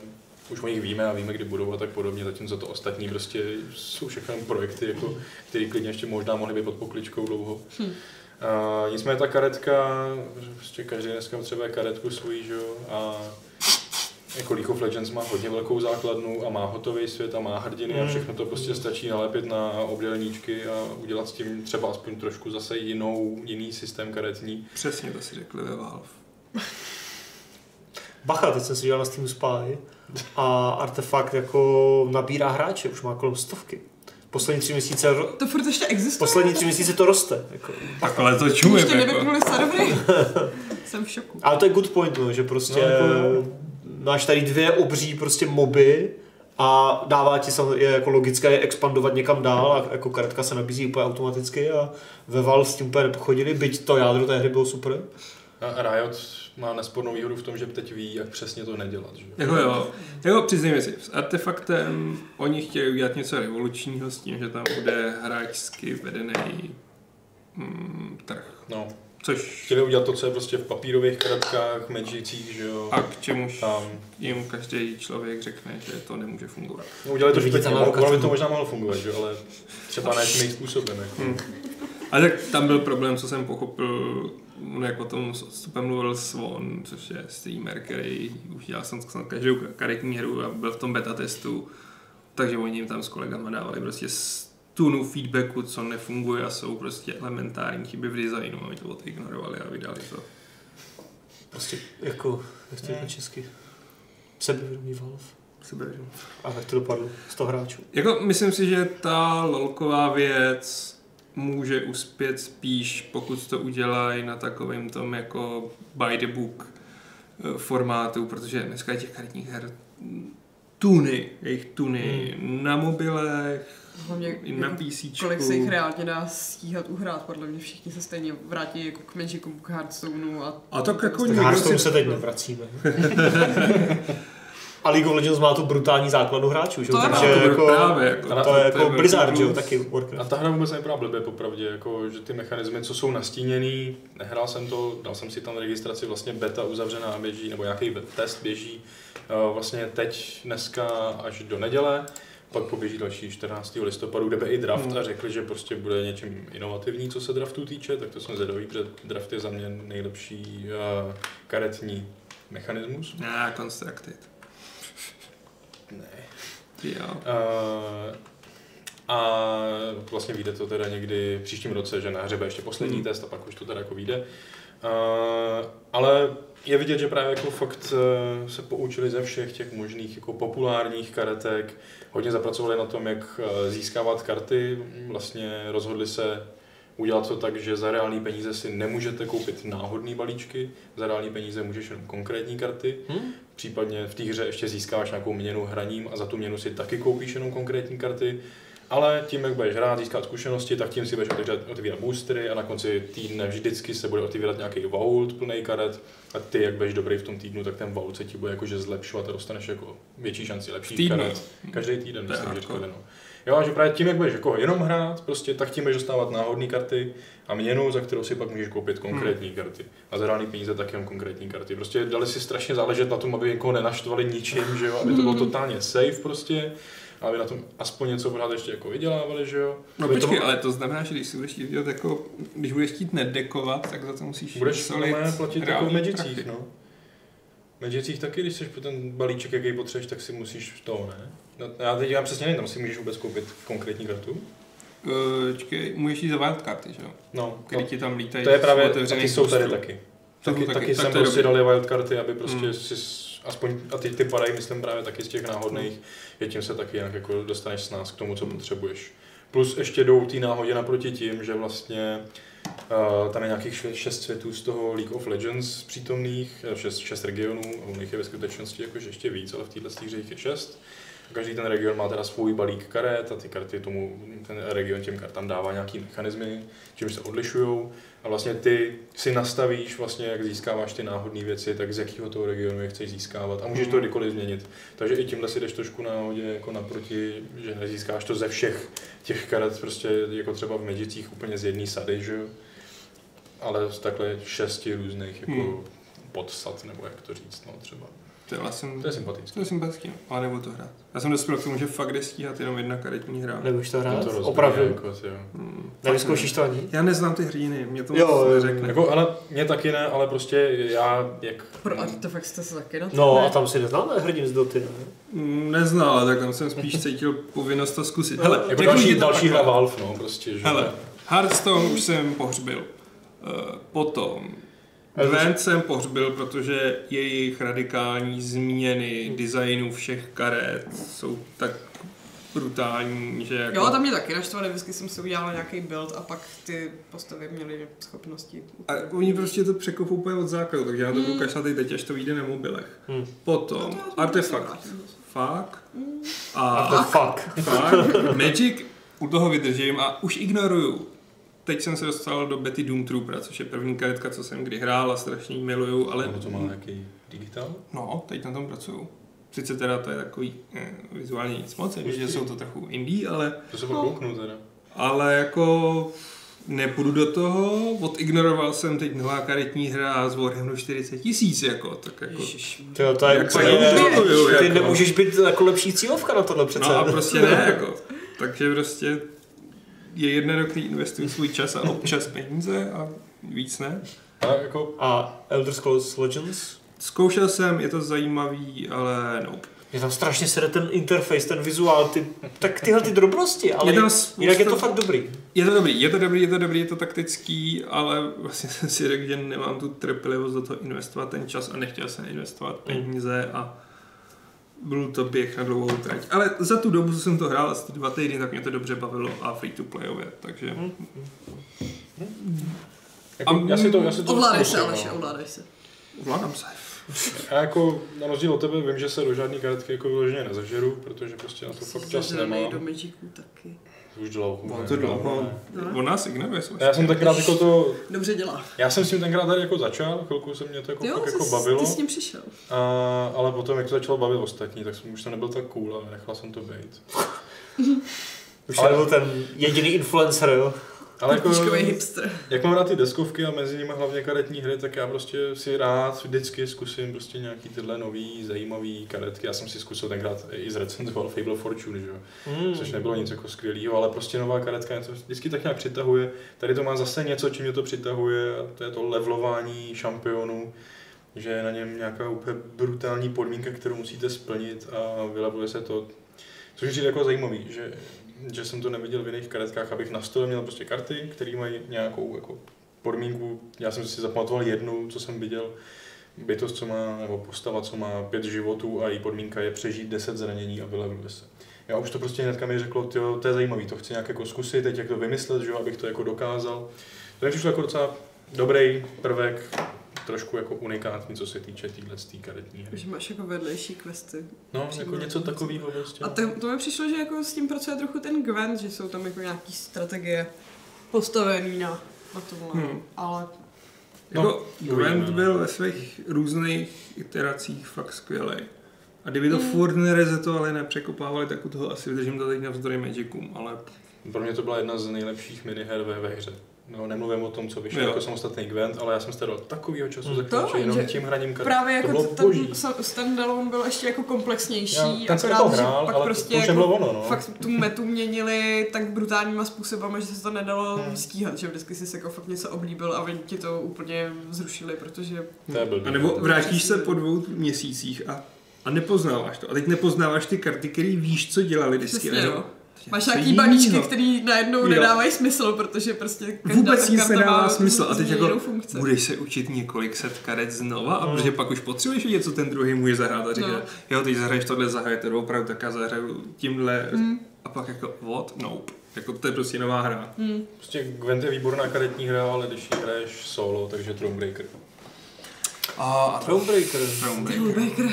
už o nich víme a víme, kdy budou a tak podobně, zatímco to ostatní prostě jsou všechno projekty, jako, které klidně ještě možná mohly být pod pokličkou dlouho. Hm. A, nicméně ta karetka, že prostě každý dneska potřebuje karetku svůj, že jo, a jako League of Legends má hodně velkou základnu a má hotový svět a má hrdiny a Hmm. všechno to prostě stačí nalepit na obdělníčky a udělat s tím třeba aspoň trošku zase jinou, jiný systém karetní. Přesně to si řekli ve Valve. Bacha, teď jsem si dělal na Steam Spy a Artefakt jako nabírá hráče, už má kolem stovky. Poslední tři měsíce, ro- To furt ještě existuje? poslední tři měsíce to roste. Jako. Tak ale to čumím, Ještě jako. nevypnuli servery? Jsem v šoku. Ale to je good point, no, že prostě No, jako- máš tady dvě obří prostě moby a dává ti samozřejmě je jako logické je expandovat někam dál a jako karetka se nabízí úplně automaticky a ve Valve s tím úplně nepochodili, byť to jádro té hry bylo super. A Riot má nespornou výhodu v tom, že teď ví, jak přesně to nedělat. Že? Jako jo, jako přiznejme si, s artefaktem oni chtějí udělat něco revolučního s tím, že tam bude hráčsky vedený mm, trh. No, Což chtěli udělat to, co je prostě v papírových karetkách, magicích, že jo. a k čemuž Tam. jim každý člověk řekne, že to nemůže fungovat. No, udělali to špatně, ono by to možná mohlo fungovat, že? jo, ale třeba ne tím způsobem. Jako. Hmm. Ale tak tam byl problém, co jsem pochopil, no, jak o tom s odstupem mluvil Swan, což je streamer, který už dělal jsem snad každou karetní hru a byl v tom beta testu, takže oni jim tam s kolegama dávali prostě tunu feedbacku, co nefunguje a jsou prostě elementární chyby v designu a oni to odignorovali a vydali to. Prostě jako, jak to je na česky, sebevědomý Valve. Sebevědomí. A jak to dopadlo? 100 hráčů. Jako myslím si, že ta lolková věc může uspět spíš, pokud to udělají na takovém tom jako by the book eh, formátu, protože dneska je těch karetních her tuny, jejich tuny hmm. na mobilech, Hlavně i na jako PC. kolik se jich reálně dá stíhat uhrát, podle mě všichni se stejně vrátí jako k Magicu, k Hearthstoneu a... A tak jako Tak někdo Hearthstone si- se teď nevracíme. A League of Legends má tu brutální základnu hráčů, že? jo? To takže to jako, právě, jako, to, to je jako Blizzard, že taky A Warcraft. ta hra vůbec nevypadá blbě, popravdě, jako, že ty mechanismy, co jsou nastíněný, nehrál jsem to, dal jsem si tam registraci, vlastně beta uzavřená běží, nebo nějaký test běží eh, vlastně teď, dneska až do neděle, pak poběží další 14. listopadu, kde i draft Hmm. a řekli, že prostě bude něčím inovativní, co se draftu týče, tak to jsem zvědavý, protože draft je za mě nejlepší uh, karetní mechanismus. Ne, Constructed. Jo. Uh, a vlastně vyjde to teda někdy v příštím roce, že na hře bude ještě poslední Hmm. test a pak už to teda jako vyjde. Uh, ale je vidět, že právě jako fakt uh, se poučili ze všech těch možných jako populárních karetek, hodně zapracovali na tom, jak uh, získávat karty, vlastně rozhodli se udělat to tak, že za reální peníze si nemůžete koupit náhodný balíčky, za reální peníze můžeš jenom konkrétní karty, Hm? případně v té hře ještě získáváš nějakou měnu hraním a za tu měnu si taky koupíš jenom konkrétní karty. Ale tím, jak budeš hrát, získat zkušenosti, tak tím si budeš otevírat, otevírat boostery a na konci týdne vždycky se bude otevírat nějaký vault plný karet a ty, jak budeš dobrý v tom týdnu, tak ten vault se ti bude jakože zlepšovat a dostaneš jako větší šanci lepší karet. Každý týden, myslím, že to no. Jo, a že právě tím, jak budeš jako jenom hrát, prostě, tak tím budeš dostávat náhodné karty a měnu, za kterou si pak můžeš koupit konkrétní Hmm. karty. A za reální peníze taky jenom konkrétní karty. Prostě dali si strašně záležet na tom, aby někoho nenaštvali ničím, že jo, aby to bylo totálně safe prostě. Aby na tom aspoň něco pořád ještě jako vydělávali, že jo. No Aby počkej, mo- ale to znamená, že když si budeš chtít dělat jako, když budeš chtít nedekovat, tak za to musíš Budeš solit normálně platit jako v Magicích, prachy. no. V Magicích taky, když chceš po ten balíček, jaký potřebuješ, tak si musíš to, ne? No, já teď já přesně nevím, tam si můžeš vůbec koupit konkrétní kartu. Uh, čekej, můžeš jít za wildcardy, že jo? No, Který no. ti tam lítají. to je právě, taky jsou tady taky. Taky, taky, taky, tak sem to je prostě dali wildcardy, aby prostě Mm. si aspoň, a ty, ty padají, myslím právě taky z těch náhodných, že tím se taky jinak jako dostaneš s nás k tomu, co Mm. potřebuješ. Plus ještě jdou té náhodě naproti tím, že vlastně uh, tam je nějakých šest, šest světů z toho League of Legends přítomných, eh, šest, šest regionů, a u nich je ve skutečnosti jakože ještě víc, ale v této hře jich je šest. Každý ten region má teda svůj balík karet a ty karty tomu, ten region těm kartám dává nějaký mechanismy, čímž se odlišují. A vlastně ty si nastavíš, vlastně, jak získáváš ty náhodné věci, tak z jakého toho regionu je chceš získávat. A můžeš to kdykoliv změnit. Takže i tímhle si jdeš trošku náhodě jako naproti, že nezískáš to ze všech těch karet, prostě jako třeba v Magicích úplně z jedné sady, že jo. Ale z takhle šesti různých jako Hmm. podsad, nebo jak to říct, no třeba. To je vlastně, To je sympatické. to je sympatický, no, ale nebudu to hrát. Já jsem dospěl k tomu, že fakt jde stíhat jenom jedna karetní hra. Nebudeš to hrát? to Opravdu? Jako. Hmm, Nevyzkoušíš to ani? ne. Já neznám ty hříny, mě to Jo, moc neřekne. Jako, ale mě taky ne, ale prostě já, jak Pro Artifact jste se taky na to? No ne? a tam si neznáme hrdin z Doty, ne? Mm, Neznal, ale tak tam jsem spíš cítil povinnost to zkusit. Hele, Jako řeknu další, další hra. Valve, no, prostě, že Hele, Hearthstone už jsem pohřbil. Uh, potom To- Gwent jsem pohřbil, protože jejich radikální změny designu všech karet jsou tak brutální, že jako... Jo, tam mě taky naštvali, vždycky jsem si udělala nějaký build a pak ty postavy měly schopnosti. A oni prostě to překopou úplně od základu, takže já to budu kašlat i teď, až to vyjde na mobilech. Hmm. Potom Artefakt. Fuck. A The fuck. Fakt, Magic u toho vydržím a už ignoruju. Teď jsem se dostal do Betty Doom Troopera, což je první karetka, co jsem kdy hrál a strašně ji miluju, ale Nebo to má nějaký digitál? no, teď na tom pracuju. Sice teda to je takový eh, vizuálně nic moc, je, že jsou to trochu indie, ale, To se pak kouknu teda. ale jako nepůjdu do toho, odignoroval jsem teď nová karetní hra z Warhammeru 40 tisíc, jako, tak jako... Ježiš. Tyjo, to je Jak úplně... neuvědomuju, Ty jako. nemůžeš být jako lepší cílovka na tohle přece. No a prostě ne, jako. Takže prostě je jednoduchý, investuju svůj čas a občas peníze a víc ne. A jako, A Elder Scrolls Legends? Zkoušel jsem, je to zajímavý, ale no. Je tam strašně sede ten interface, ten vizuál, ty, tak tyhle ty drobnosti, ale Je tam jinak je to spousta- fakt dobrý. Je to dobrý, je to dobrý, je to dobrý, je to taktický, ale vlastně jsem si řekl, že nemám tu trpělivost do toho investovat ten čas a nechtěl jsem investovat peníze a byl to běh na dlouhou trať. Ale za tu dobu, co jsem to hrál, asi ty dva týdny, tak mě to dobře bavilo a free to playově, takže jako A já si to, já si to Ovládej se, no. ovládej se. ovládám se. Já jako na rozdíl od tebe vím, že se do žádný karetky jako vyloženě nezažeru, protože prostě na to fakt čas nemám. do Magiců taky. Už dlouho. Bylo ne, to dlouho, dlouho. ne. No. On nás ignoruje. Já jsem tenkrát jako to, Dobře dělá. já jsem s tím tenkrát tady jako začal, chvilku se mě to jako, Jo, fakt jako jsi, bavilo, ty s ním přišel. a, ale potom jak to začalo bavit ostatní, tak jsem, už jsem nebyl tak cool a nechal jsem to být. Už Ale- ale... byl ten jediný influencer, jo. Ale jako, hipster. jak mám rád ty deskovky a mezi nimi hlavně karetní hry, tak já prostě si rád vždycky zkusím prostě nějaký tyhle nový, zajímavý karetky. Já jsem si zkusil tenkrát i zrecenzoval Fable Fortune, že. Mm. což nebylo nic jako skvělého, ale prostě nová karetka něco vždycky tak nějak přitahuje. Tady to má zase něco, čím mě to přitahuje, a to je to levelování šampionů, že je na něm nějaká úplně brutální podmínka, kterou musíte splnit a vylevuje se to. Což je jako zajímavý, že, že jsem to neviděl v jiných karetkách, abych na stole měl prostě karty, které mají nějakou jako podmínku. Já jsem si zapamatoval jednu, co jsem viděl, bytost, co má, nebo postava, co má pět životů a její podmínka je přežít 10 zranění a vylevuje se. Já už to prostě hnedka mi řeklo, to je zajímavý, to chci nějak jako zkusit, teď jak to vymyslet, že abych to jako dokázal. To mi přišlo jako docela dobrý prvek, trošku jako unikátní, co se týče téhle tý karetní hry. Že máš jako vedlejší questy. No, Přímo jako něco takového prostě. A to, to mi přišlo, že jako s tím pracuje trochu ten Gwent, že jsou tam jako nějaký strategie postavený na, na tomhle. Hmm. Ale No, Jako uvidíme, Gwent no. byl ve svých různých iteracích fakt skvělý. A kdyby to Mm. furt nerezetovali, nepřekopávali, tak u toho asi vydržím to teď navzdory Magicům, ale Pro mě to byla jedna z nejlepších miniher ve, ve hře. No, nemluvím o tom, co vyšlo jako samostatný Gwent, ale já jsem strávil takovýho času Hmm. za To, chvíli, jenom že tím hraním karet. právě to jako bylo ten boží. standalone byl ještě jako komplexnější, Já, ten jsem akorát, jako že hrál, pak ale prostě to už jako ono, no. fakt tu metu měnili tak brutálníma způsobama, že se to nedalo Hmm. stíhat, že vždycky si jako fakt něco oblíbil a oni ti to úplně zrušili, protože To je blbý. A nebo to vrátíš se po dvou měsících a, a nepoznáváš to. A teď nepoznáváš ty karty, které víš, co dělali vždycky. Přesně, máš něco nějaký balíčky, který najednou Jo. nedávají smysl, protože prostě každá Vůbec ta nic nedává má smysl. A teď jako funkci. budeš se učit několik set karet znova, a Hmm. protože pak už potřebuješ vědět, co ten druhý může zahrát a říká, No. jo, teď zahraješ tohle, zahrajete opravdu, tak já zahraju tímhle. Hmm. A pak jako, what? Nope. Jako to je prostě nová hra. Hmm. Prostě Gwent je výborná karetní hra, ale když ji hraješ solo, takže Thronebreaker. A, a Thronebreaker. Thronebreaker. Baker.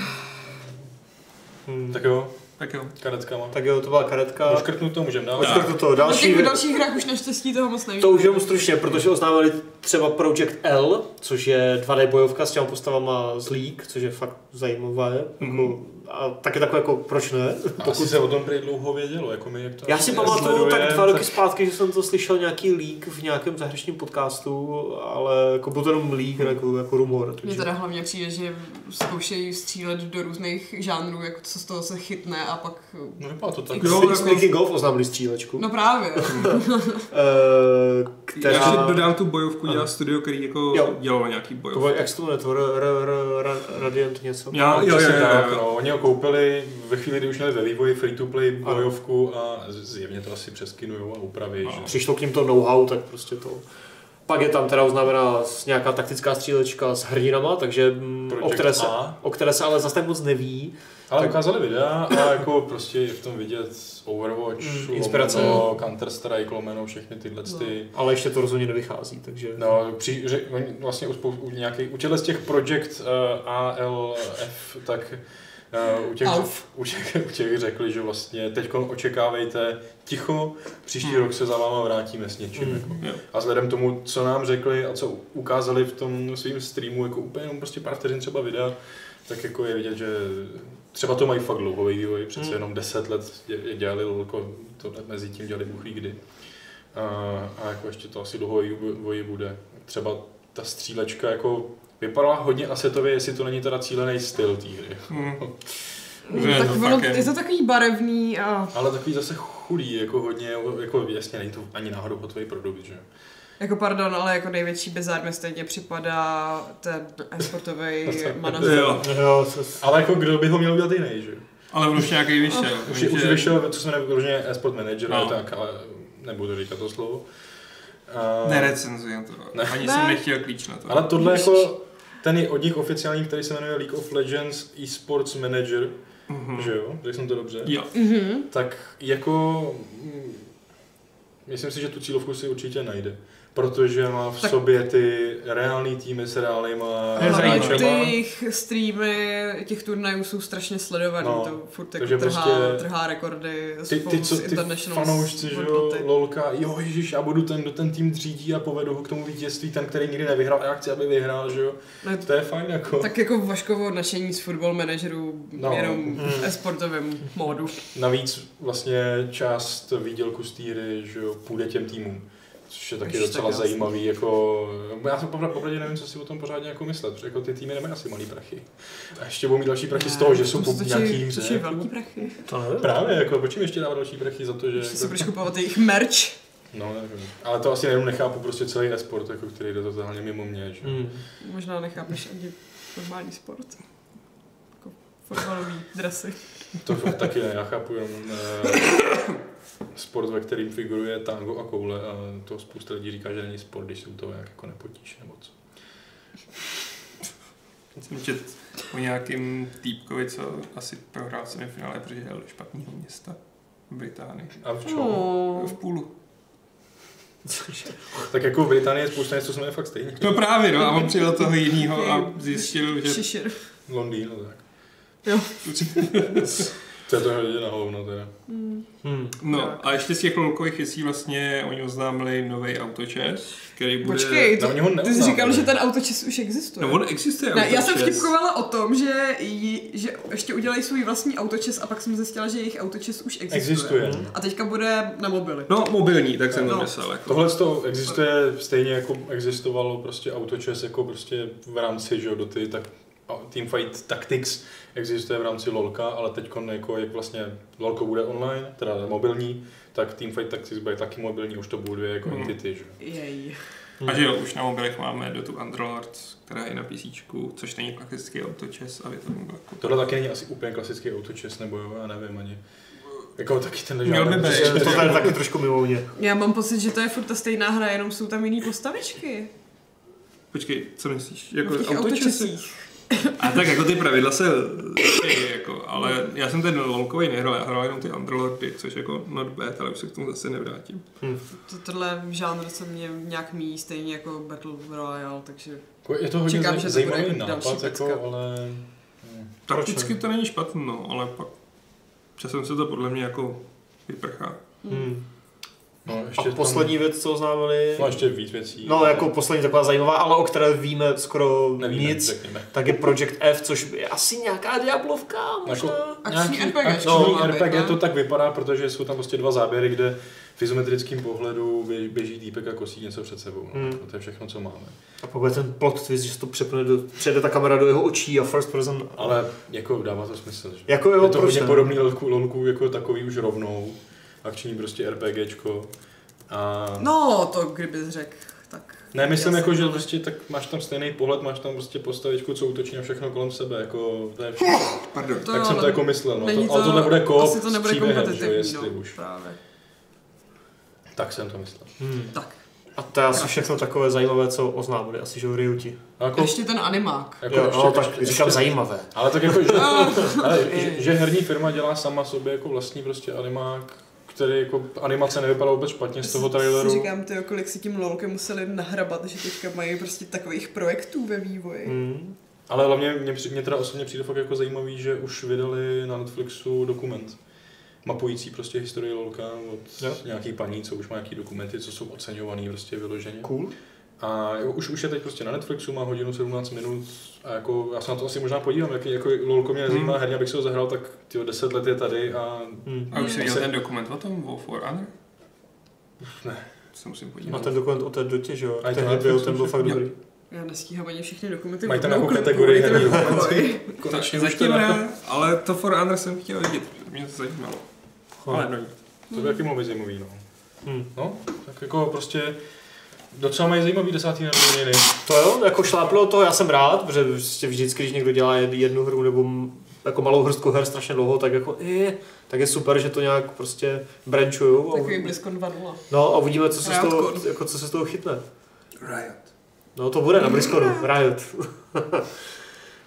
Hmm. Tak jo, Tak jo. karetkama. Tak jo, to byla karetka. Poškrtnu to, můžeme dál. Počkej, to, další, těch dalších hrách už naštěstí toho moc nevím. to už jenom stručně, protože oznámili třeba Project L, což je 2D bojovka s těma postavama z League, což je fakt zajímavé. Mhm. Jako, a taky takové jako, proč ne? Pokud se o tom prý dlouho vědělo, jako my jak to Já si asi pamatuju tak dva roky zpátky, že jsem to slyšel nějaký leak v nějakém zahraničním podcastu, ale jako byl to jenom leak, jako, jako rumor. Mně teda hlavně přijde, že zkoušejí střílet do různých žánrů, jako co z toho se chytne a pak... No vypadá to tak. Jo, jako- Speaking of oznámili střílečku, No právě. eh, Já ještě která... dodám tu bojovku, dělá studio, který jako dělalo nějaký To bojovku. bylo, jak se to jmenuje, Radiant něco? Já, No, jo, jo, jo, ho koupili ve chvíli, kdy už měli ve vývoji free-to-play bojovku a zjevně to asi přeskinujou a upraví. No. Že? Přišlo k ním to know-how, tak prostě to... Pak je tam teda oznámená s- nějaká taktická střílečka s hrdinama, takže mm, o které, se, A. o které se ale zase tak moc neví. Ale Tak- ukázali videa a jako prostě je v tom vidět Overwatch, Mm, inspirace. lomeno, Counter-Strike, lomeno, všechny tyhle No. ty. Ale ještě to rozhodně nevychází, takže... No, při, že, vlastně u, spou- u, nějaký, u těchto z těch Project uh, ALF, tak u, těch, u, těch, u těch řekli, že vlastně teď očekávejte ticho, příští Hmm. rok se za váma vrátíme s něčím. Hmm. Jako. Jo. A vzhledem k tomu, co nám řekli a co ukázali v tom svým streamu, jako úplně jenom prostě pár vteřin třeba videa, tak jako je vidět, že třeba to mají fakt dlouhový vývoj, přece Hmm. jenom 10 let dělali lolko, to mezi tím dělali buchlí kdy. A, a jako ještě to asi dlouhový vývoj bude. Třeba ta střílečka jako vypadala hodně asetově, jestli to není teda cílený styl té hry. Hmm. No, Že tak to jen- je to takový barevný a Ale takový zase chudý, jako hodně, jako jasně není to ani náhodou hotový produkt, že? jako pardon, ale jako největší bizár mi stejně připadá ten e-sportový manažer. Jo. Jo, Ale jako kdo by ho měl udělat jiný, že? Ale už nějaký vyšel. Už, už takže- vyšel, co se jmenuje vyloženě e-sport manager, No. no. tak, ale nebudu říkat to slovo. A, Nerecenzujem to. Ne. Ani Ne. jsem nechtěl klíč na to. ale tohle jako, ten je od nich oficiální, který se jmenuje League of Legends eSports Manager, Mhm. že jo, řekl jsem to dobře, Jo. Mhm. tak jako, mm, myslím si, že tu cílovku si určitě najde. Protože má v Tak- sobě ty reální týmy s reálnýma hráčema. ty jejich streamy těch turnajů jsou strašně sledovaný, No, to furt jako trhá, prostě trhá rekordy, Ty, ty, co, z ty international fanoušci, že jo, lolka, jo ježiš, já budu ten, kdo ten tým řídí a povedu ho k tomu vítězství, ten, který nikdy nevyhrál, a já chci, aby vyhrál, že jo. No, To je fajn, jako. tak jako Vaškovo nadšení z football manažerů No. jenom Mm. v e-sportovém módu. Navíc vlastně část výdělku z té hry, že jo, půjde těm týmům. Což je taky Ježiš, docela tak zajímavý, jako, já jsem popravdě, nevím, co si o tom pořádně jako myslet, protože jako ty týmy nemají asi malý prachy. A ještě budou mít další prachy z toho, že jsou po to nějaký To hře. je velký prachy. To nevím. Právě, jako, proč jim ještě dávat další prachy za to, že... Ještě si Jako, budeš kupovat jejich merch. no, nevím. Ale to asi jenom nechápu prostě celý e-sport, jako, který jde totálně mimo mě, že? Hmm. Možná nechápeš ani normální sport. Jako fotbalový dresy. To fakt taky ne, já chápu jenom uh, sport, ve kterým figuruje tango a koule a to spousta lidí říká, že není sport, když se u toho nějak jako nepotíš nebo co. Jsem čet o nějakým týpkovi, co asi prohrál semifinále, protože jel do špatného města v Británii. A v čem? Oh. V půlu. Tak jako v Británii je spousta něco, co jmenuje fakt stejně. No právě, no, a on přijel toho jiného a zjistil, že... Šišir. Londýn, no tak. Jo. To je to hodně na hovno teda. Hmm. Hmm. No, a ještě z těch lolkových věcí vlastně oni oznámili nový autočes, který bude... Počkej, No, to, oni ho ty jsi říkal, že ten autočes už existuje. No on existuje ne, já jsem vtipkovala o tom, že, jí, že ještě udělají svůj vlastní autočes a pak jsem zjistila, že jejich autočes už existuje. Existuje. Hmm. A teďka bude na mobily. No, mobilní, tak jsem to No. myslel. Jako. Tohle to existuje stejně jako existovalo prostě autočes jako prostě v rámci, že jo, do ty tak Teamfight Tactics existuje v rámci LoLka, ale teď jako jak vlastně LoLko bude online, teda mobilní, tak Teamfight Tactics bude taky mobilní, už to budou dvě jako Mhm. entity, že. Jej. A že jo, už na mobilech máme do tu Underlord, která je na PC, což není klasický autočes a je to jako... Tohle taky není asi úplně klasický autočes, nebo jo, já nevím ani. Jako taky ten Měl by být. prostě- To je taky trošku mimo mě. Já mám pocit, že to je furt ta stejná hra, jenom jsou tam jiný postavičky. Počkej, co myslíš? Jako Jako v těch autočesích. A tak jako ty pravidla se jako, ale já jsem ten lolkový nehrál, já hrál jenom ty Underlordy, což jako not bad, ale už se k tomu zase nevrátím. To, tohle žánr se mě nějak míjí, stejně jako Battle Royale, takže Jako Je to hodně Čekám, zaj- že to zajímavý bude další nápad, jako, ale... Takticky ne? to není špatné, no, ale pak časem se to podle mě jako vyprchá. Hmm. No, A ještě poslední věc, co oznámili, Tam, no, ještě víc věcí. no jako poslední taková zajímavá, ale o které víme skoro Nevíme, nic, řekněme. tak je Project F, což je asi nějaká Diablovka, možná. Akční Nějaký RPG, akční no, RPG ne? to tak vypadá, protože jsou tam prostě dva záběry, kde v izometrickém pohledu běží, týpek a kosí něco před sebou. No. Hmm. To je všechno, co máme. A pak bude ten plot twist, že se to přepne do, přijede ta kamera do jeho očí a first person. Ale jako dává to smysl. Že? Jako jo, je to hodně ne? podobný lolku, lolku jako takový už rovnou. Akční prostě RPGčko. A... No, to kdybys řekl, tak... Ne, myslím jako, že prostě tak máš tam stejný pohled, máš tam prostě postavičku, co útočí na všechno kolem sebe, jako to je všechno. Pardon. To tak jo, jsem to jako myslel, no. není To, ale tohle bude koop Asi to nebude s příběhem, že, kompetitivní, jestli no, už. právě. Tak jsem to myslel. Hmm. Tak. A to je asi všechno takové zajímavé, co oznámili, asi že o Ryuti. A jako, Ještě ten animák. jako Jo, ještě, no, tak ještě, říkám ještě, zajímavé. Ale tak jako, že, ale, že, že, herní firma dělá sama sobě jako vlastní prostě animák, který jako animace nevypadá vůbec špatně z toho Si traileru. říkám, ty, kolik si tím lolkem museli nahrabat, že teďka mají prostě takových projektů ve vývoji. Hmm. Ale hlavně mě, mě teda osobně přijde fakt jako zajímavý, že už vydali na Netflixu dokument mapující prostě historii LOLka od Jo. nějaký paní, co už má nějaký dokumenty, co jsou oceňovaný prostě vyloženě. Cool. A jo, už, už je teď prostě na Netflixu, má hodinu 17 minut a jako já se na to asi možná podívám, jaký jako LOLko mě nezajímá Hmm. herně, abych si ho zahrál, tak tyjo, 10 let je tady a Hmm. A už jsi viděl Se- ten dokument o tom, o For Honor? Ne. Se musím A podívat. ten dokument o té dotě, že jo? A Tehdy na byl, ten byl fakt dobrý. Já nestíhám ani všechny dokumenty. Mají tam nějakou kategorii herní pokoj. konečně už teda, ne, ale to For Honor jsem chtěl vidět, mě to zajímalo. Ale no nic. to by taky mohlo být zajímavý, no. Hmm. No, tak jako prostě docela mají zajímavý desátý narozeniny. To jo, jako šláplo to, já jsem rád, protože prostě vždycky, když někdo dělá jed- jednu hru nebo jako malou hrstku her strašně dlouho, tak jako je, tak je super, že to nějak prostě branchujou. Takový BlizzCon 2.0. no a uvidíme, co se, z toho, jako, co se z toho chytne. Riot. No to bude na BlizzConu, Riot. Uh,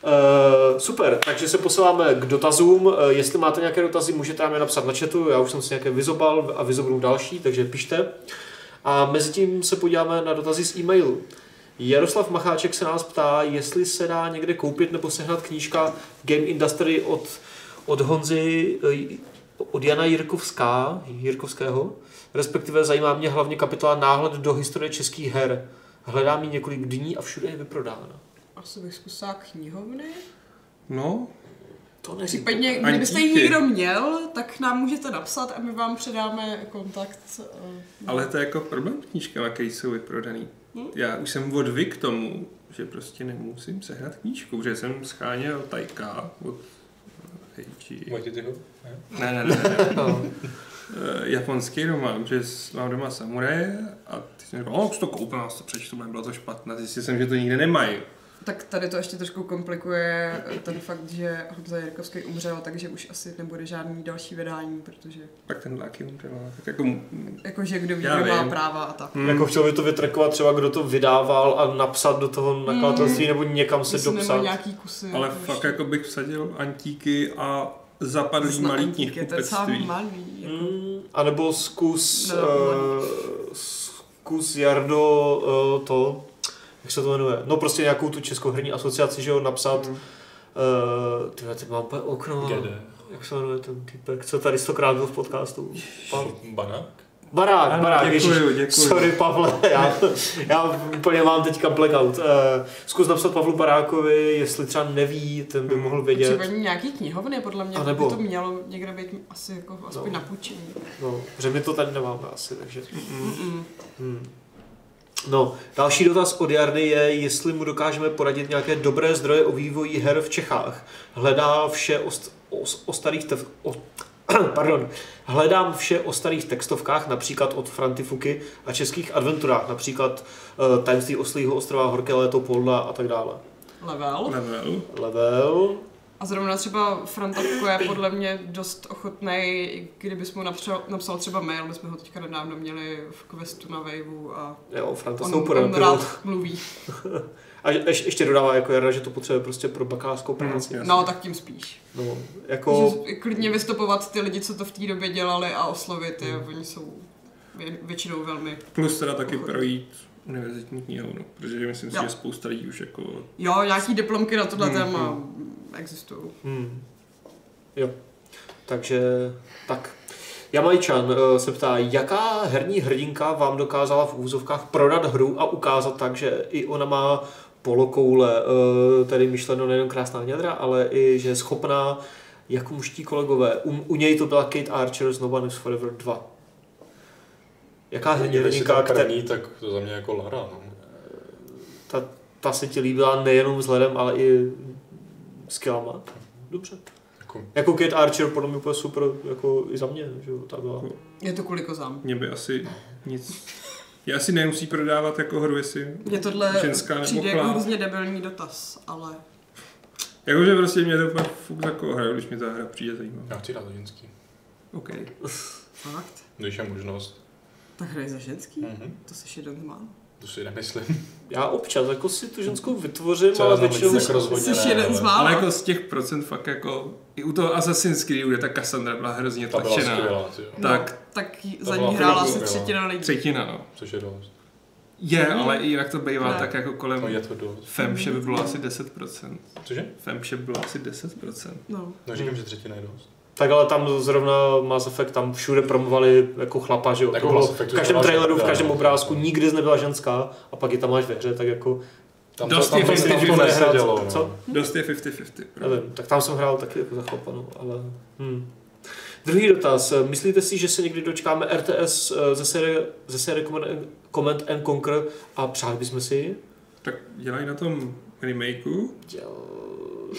super, takže se posíláme k dotazům. Uh, jestli máte nějaké dotazy, můžete nám je napsat na chatu. Já už jsem si nějaké vyzobal a vyzobnu další, takže pište. A mezi tím se podíváme na dotazy z e-mailu. Jaroslav Macháček se nás ptá, jestli se dá někde koupit nebo sehnat knížka Game Industry od, od Honzy, eh, od Jana Jirkovská, Jirkovského. Respektive zajímá mě hlavně kapitola Náhled do historie českých her. Hledám ji několik dní a všude je vyprodána. Asi bych zkusila knihovny. No, To neříkám. Případně, kdybyste ji někdo měl, tak nám můžete napsat a my vám předáme kontakt. eh, ale to je jako problém s knížkama, které jsou vyprodaný. Hm? Já už jsem odvyk k tomu, že prostě nemusím sehnat knížku, protože jsem scháněl Tajka od Heiji. Ho? Ne, ne, ne, ne. No. Eh, japonský román, že mám doma samuraje a ty jsem říkal, o, to koupil, já to přečtu, bylo to špatné. Zjistil jsem, že to nikde nemají. Tak tady to ještě trošku komplikuje ten fakt, že Honza Jirkovský umřel, takže už asi nebude žádný další vydání, protože Tak ten taky umřel, ale tak jako... mm, jakože kdo ví, kdo má práva a tak. hm, Jako chtěl by to vytrekovat třeba, kdo to vydával a napsat do toho nakladatelství nebo někam se Myslím, dopsat. nějaký kusy. ale jako fakt ještě. jako bych vsadil antíky a zapadlý Zna malý antíky, to je malý. Jako. Mm, a nebo zkus, No, uh, zkus Jardo uh, to, jak se to jmenuje, no prostě nějakou tu českou herní asociaci, že jo, napsat, Mm. uh, tyhle, ty mám úplně okno, GD. jak se jmenuje ten typek, co tady stokrát byl v podcastu? Pa- Banák? barák, Ano, barák, děkuju, děkuju. Sorry Pavle, já, já úplně mám teďka blackout. Uh, zkus napsat Pavlu Barákovi, jestli třeba neví, ten by Hmm. mohl vědět. Případně nějaký knihovny, podle mě A nebo- by to mělo někde být asi jako aspoň No. na půjčení. No, že my to tady nemáme asi, takže... Mm. Mm-mm. Hmm. No, další dotaz od Jardy je, jestli mu dokážeme poradit nějaké dobré zdroje o vývoji her v Čechách. Hledá vše o, st- o, o starých tev- o, pardon, hledám vše o starých textovkách, například od Frantifuky a českých adventurách, například uh, Tajemství oslího ostrova, Horké léto, Polda a tak dále. Level. Level. Level. A zrovna třeba Frantavko je podle mě dost ochotný, kdybys mu napsal, napsal třeba mail, my jsme ho teďka nedávno měli v questu na Waveu a Jo, Franta on, jsou on rád mluví. A ješ, ještě dodává jako Jarda, že to potřebuje prostě pro bakalářskou práci. Jasně. No, tak tím spíš. No, jako... Že klidně vystupovat ty lidi, co to v té době dělali a oslovit je, oni jsou vě- většinou velmi... Plus teda taky Ochotný. projít univerzitní knihovnu, protože myslím si, Jo. že spousta lidí už jako... Jo, nějaký diplomky na tohle Hmm, téma existují. Hmm. Jo. Takže tak. Jamajčan eh, se ptá, jaká herní hrdinka vám dokázala v úzovkách prodat hru a ukázat tak, že i ona má polokoule, eh, tedy myšleno nejen krásná nědra, ale i že je schopná jako muští kolegové. U, u něj to byla Kate Archer z No One Forever 2. Jaká hrdinka, která, krní, tak to za mě jako Lara, no. ta, ta se ti líbila nejenom vzhledem, ale i skillama? Dobře. Jako, Jako Kate Archer podle mě úplně super, jako i za mě, že jo, ta byla. Je to kvůli kozám. Mě by asi nic... Já si nemusí prodávat jako hru, jestli Mně tohle ženská nebo přijde jako hrozně debilní dotaz, ale Jakože prostě mě to úplně fuk jako hra, když mi ta hra přijde zajímavá. já chci dát za ženský. OK. fakt. Když je možnost. Tak hraje za ženský? Mhm. To se jeden z mála. To si nemyslím. Já občas jako si tu ženskou vytvořím, Třeba ale většinou... tak rozhodně Jsi ne, jeden ale- z mála. Ale jako z těch procent fakt jako... I u toho Assassin's Creed, kde ta Cassandra byla hrozně Ta byla tlačená. skvělá, ty jo. No, tak- tak za byla ní hrála fakt asi skvělá. třetina lidí. Třetina, no. Což je dost. Je, ale i jinak to bývá Ne. tak jako kolem... Je to dost. Femše by bylo asi 10%. Cože? Femše by bylo asi 10%. No. No říkám, že třetina je dost. Tak ale tam zrovna Mass Effect, tam všude promovali jako chlapa, že jo. Jako To bylo Effectu v každém traileru, v každém obrázku, nikdy nebyla ženská a pak ji tam máš ve hře, tak jako... Tam Dost to, tam, je to, fifty tam to fifty nesedělo. hrát. No. Co? Dost je 50-50. Nevím, tak tam jsem hrál taky jako za chlapa, no, ale... Hmm. Druhý dotaz. Myslíte si, že se někdy dočkáme RTS eh, ze série, ze série Command and- Conquer a přáli bychom si ji? Tak dělají na tom remakeu, Děl-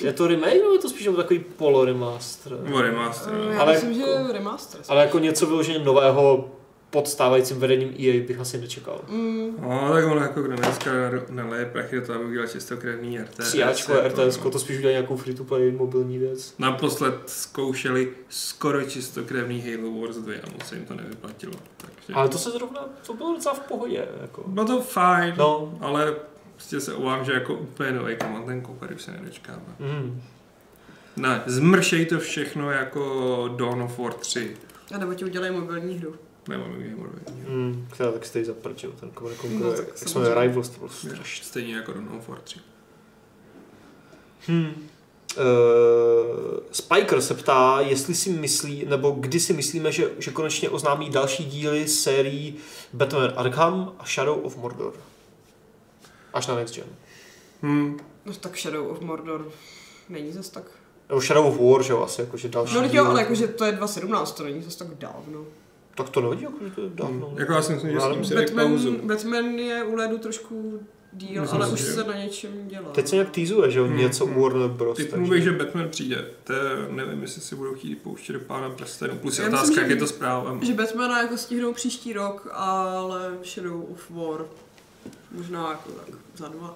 Je to remake nebo je to spíš jako takový polo-remaster? nebo remaster. Eh, no. Já Ale myslím, jako- že remaster. Ale jako něco vyloženě nového pod stávajícím vedením EA bych asi nečekal. Mm, No, tak ono jako kdo dneska naleje prachy do toho, aby udělal čistokrevný RTS. Tříáčko, jako, RTS, no. to spíš udělají nějakou free-to-play mobilní věc. Naposled zkoušeli skoro čistokrevný Halo Wars 2 a moc se jim to nevyplatilo. Takže... Ale to se zrovna, to bylo docela v pohodě. Jako. Bylo to fajn, No, ale prostě se obávám, že jako úplně nový Command and Conquer už se nedočkáme. mm. Ne, zmršej to všechno jako Dawn of War 3. a nebo ti udělají mobilní hru. Nemám Warhammer. Hmm, která tak stojí za prč, jo, ten Command No, Conquer, tak jak jsme. Rivals, to bylo strašně. Stejně jako Dawn of War 3. Hmm. Uh, Spiker se ptá, jestli si myslí, nebo kdy si myslíme, že, že konečně oznámí další díly sérií Batman Arkham a Shadow of Mordor. Až na Next Gen. Hmm. No tak Shadow of Mordor není zas tak... Nebo Shadow of War, že jo, asi, jakože další No teď díl. jo, ale jakože to je 2017, to není zas tak dávno. Tak to nevadí, jakože to je dávno. Hmm. Jako já si myslím, že s tím si. Batman, Batman je u ledu trošku díl, Myslím ale si, už že se na něčem dělá. Teď se nějak týzuje, že jo, Hmm, něco u Warner Bros. Takže- bych, že Batman přijde. To je, nevím, jestli si budou chtít pouštět do pána prstenů. Plus je Já myslím, otázka, že- jak je to zpráva. Že Batmana jako stihnou příští rok, ale Shadow of War možná jako tak za dva.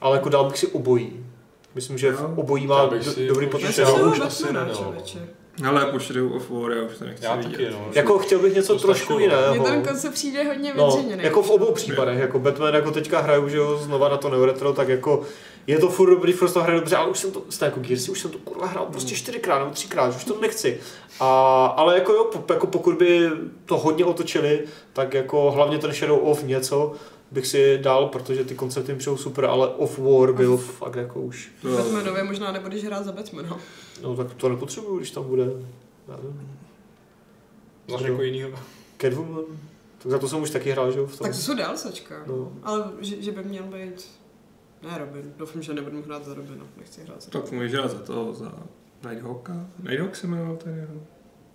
Ale jako dal bych si obojí. Myslím, že v Jo. obojí má do, si dobrý jako- potenciál. Já už asi ne, no. Ale po Shadow of War já už to nechci Já vidět. taky, no. Jako chtěl bych něco To trošku stačilo. jiného. Mně ten koncept přijde hodně No, vytřeněný. jako v obou případech, jako Batman jako teďka hraju, že jo, znova na to Neuretro, tak jako je to furt dobrý, furt to hraje dobře, ale už jsem to, stejně jako Gearsy, už jsem to kurva hrál prostě čtyřikrát nebo třikrát, už to nechci. A, ale jako jo, jako pokud by to hodně otočili, tak jako hlavně ten Shadow of něco bych si dal, protože ty koncepty mi přijou super, ale Off War byl fakt jako už, To, Batmanově možná nebudeš hrát za Batmana. no tak to nepotřebuju, když tam bude, já nevím, Znáš jako jinýho? Catwoman, tak za to jsem už taky hrál, že jo, v tom. Tak to jsou DLCčka. No. Ale že, že by měl být... Ne Robin, doufám, že nebudu hrát za Robina, nechci hrát za tak Robina. můžeš dělat za to, za Nighthawka. Nighthawk se jmenoval ten jeho.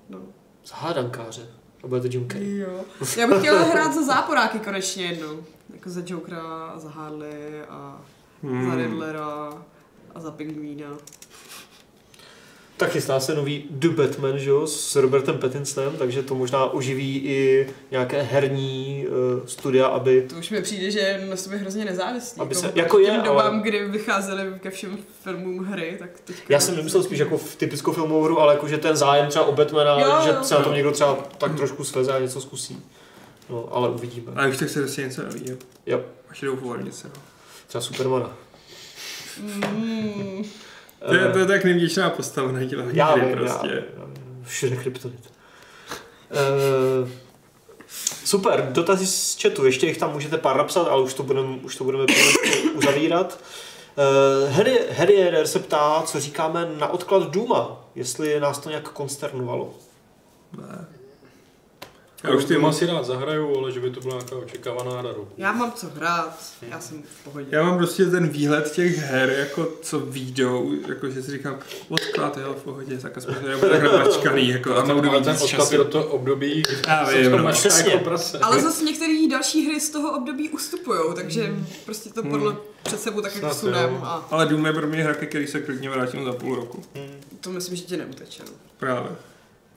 No. Zahádankáře. A bude to Jim Carrey. Jo. Já bych chtěla hrát za záporáky konečně jednou. Jako za Jokera, a za Harley a Hmm. za Riddlera a za Pingvína. Tak chystá se nový The Batman, že jo, s Robertem Pattinsonem, takže to možná oživí i nějaké herní uh, studia, aby... To už mi přijde, že je na sobě hrozně nezávislý. Aby se- oproti jako je, dobám, ale- kdy vycházely ke všem filmům hry, tak teď... Já jsem nemyslel spíš jako v typickou filmovou hru, ale jako, že ten zájem třeba o Batmana, Jo, že se na tom někdo třeba tak trošku sleze a něco zkusí. No, ale uvidíme. Ale už tak se prostě něco neví. Jo, A Shadow of War něco. no. třeba Supermana. Mm, To je, Eh, to je tak nevděčná postava na dělání já vím, prostě. já, já vím. Všude kryptonit. Uh, super, dotazy z chatu, ještě jich tam můžete pár napsat, ale už to budeme, už to budeme pomalu uzavírat. Uh, Harry, Harry RR se ptá, co říkáme na odklad Duma, jestli nás to nějak konsternovalo. Ne. Já už ty si rád zahraju, ale že by to byla nějaká očekávaná hra. já mám co hrát, já jsem v pohodě. Já mám prostě ten výhled těch her, jako co výjdou, jako že si říkám, odklad, jo, v pohodě, tak aspoň to nebude takhle mačkaný, jako a budu mít ten odklad do toho období, Já vím, to no. jako prase. Ale zase některé další hry z toho období ustupují, takže prostě to podle před sebou taky Snad vsunem jo. a Ale Doom je pro mě hra, který se klidně vrátím za půl roku. to myslím, že tě neuteče. No. Právě.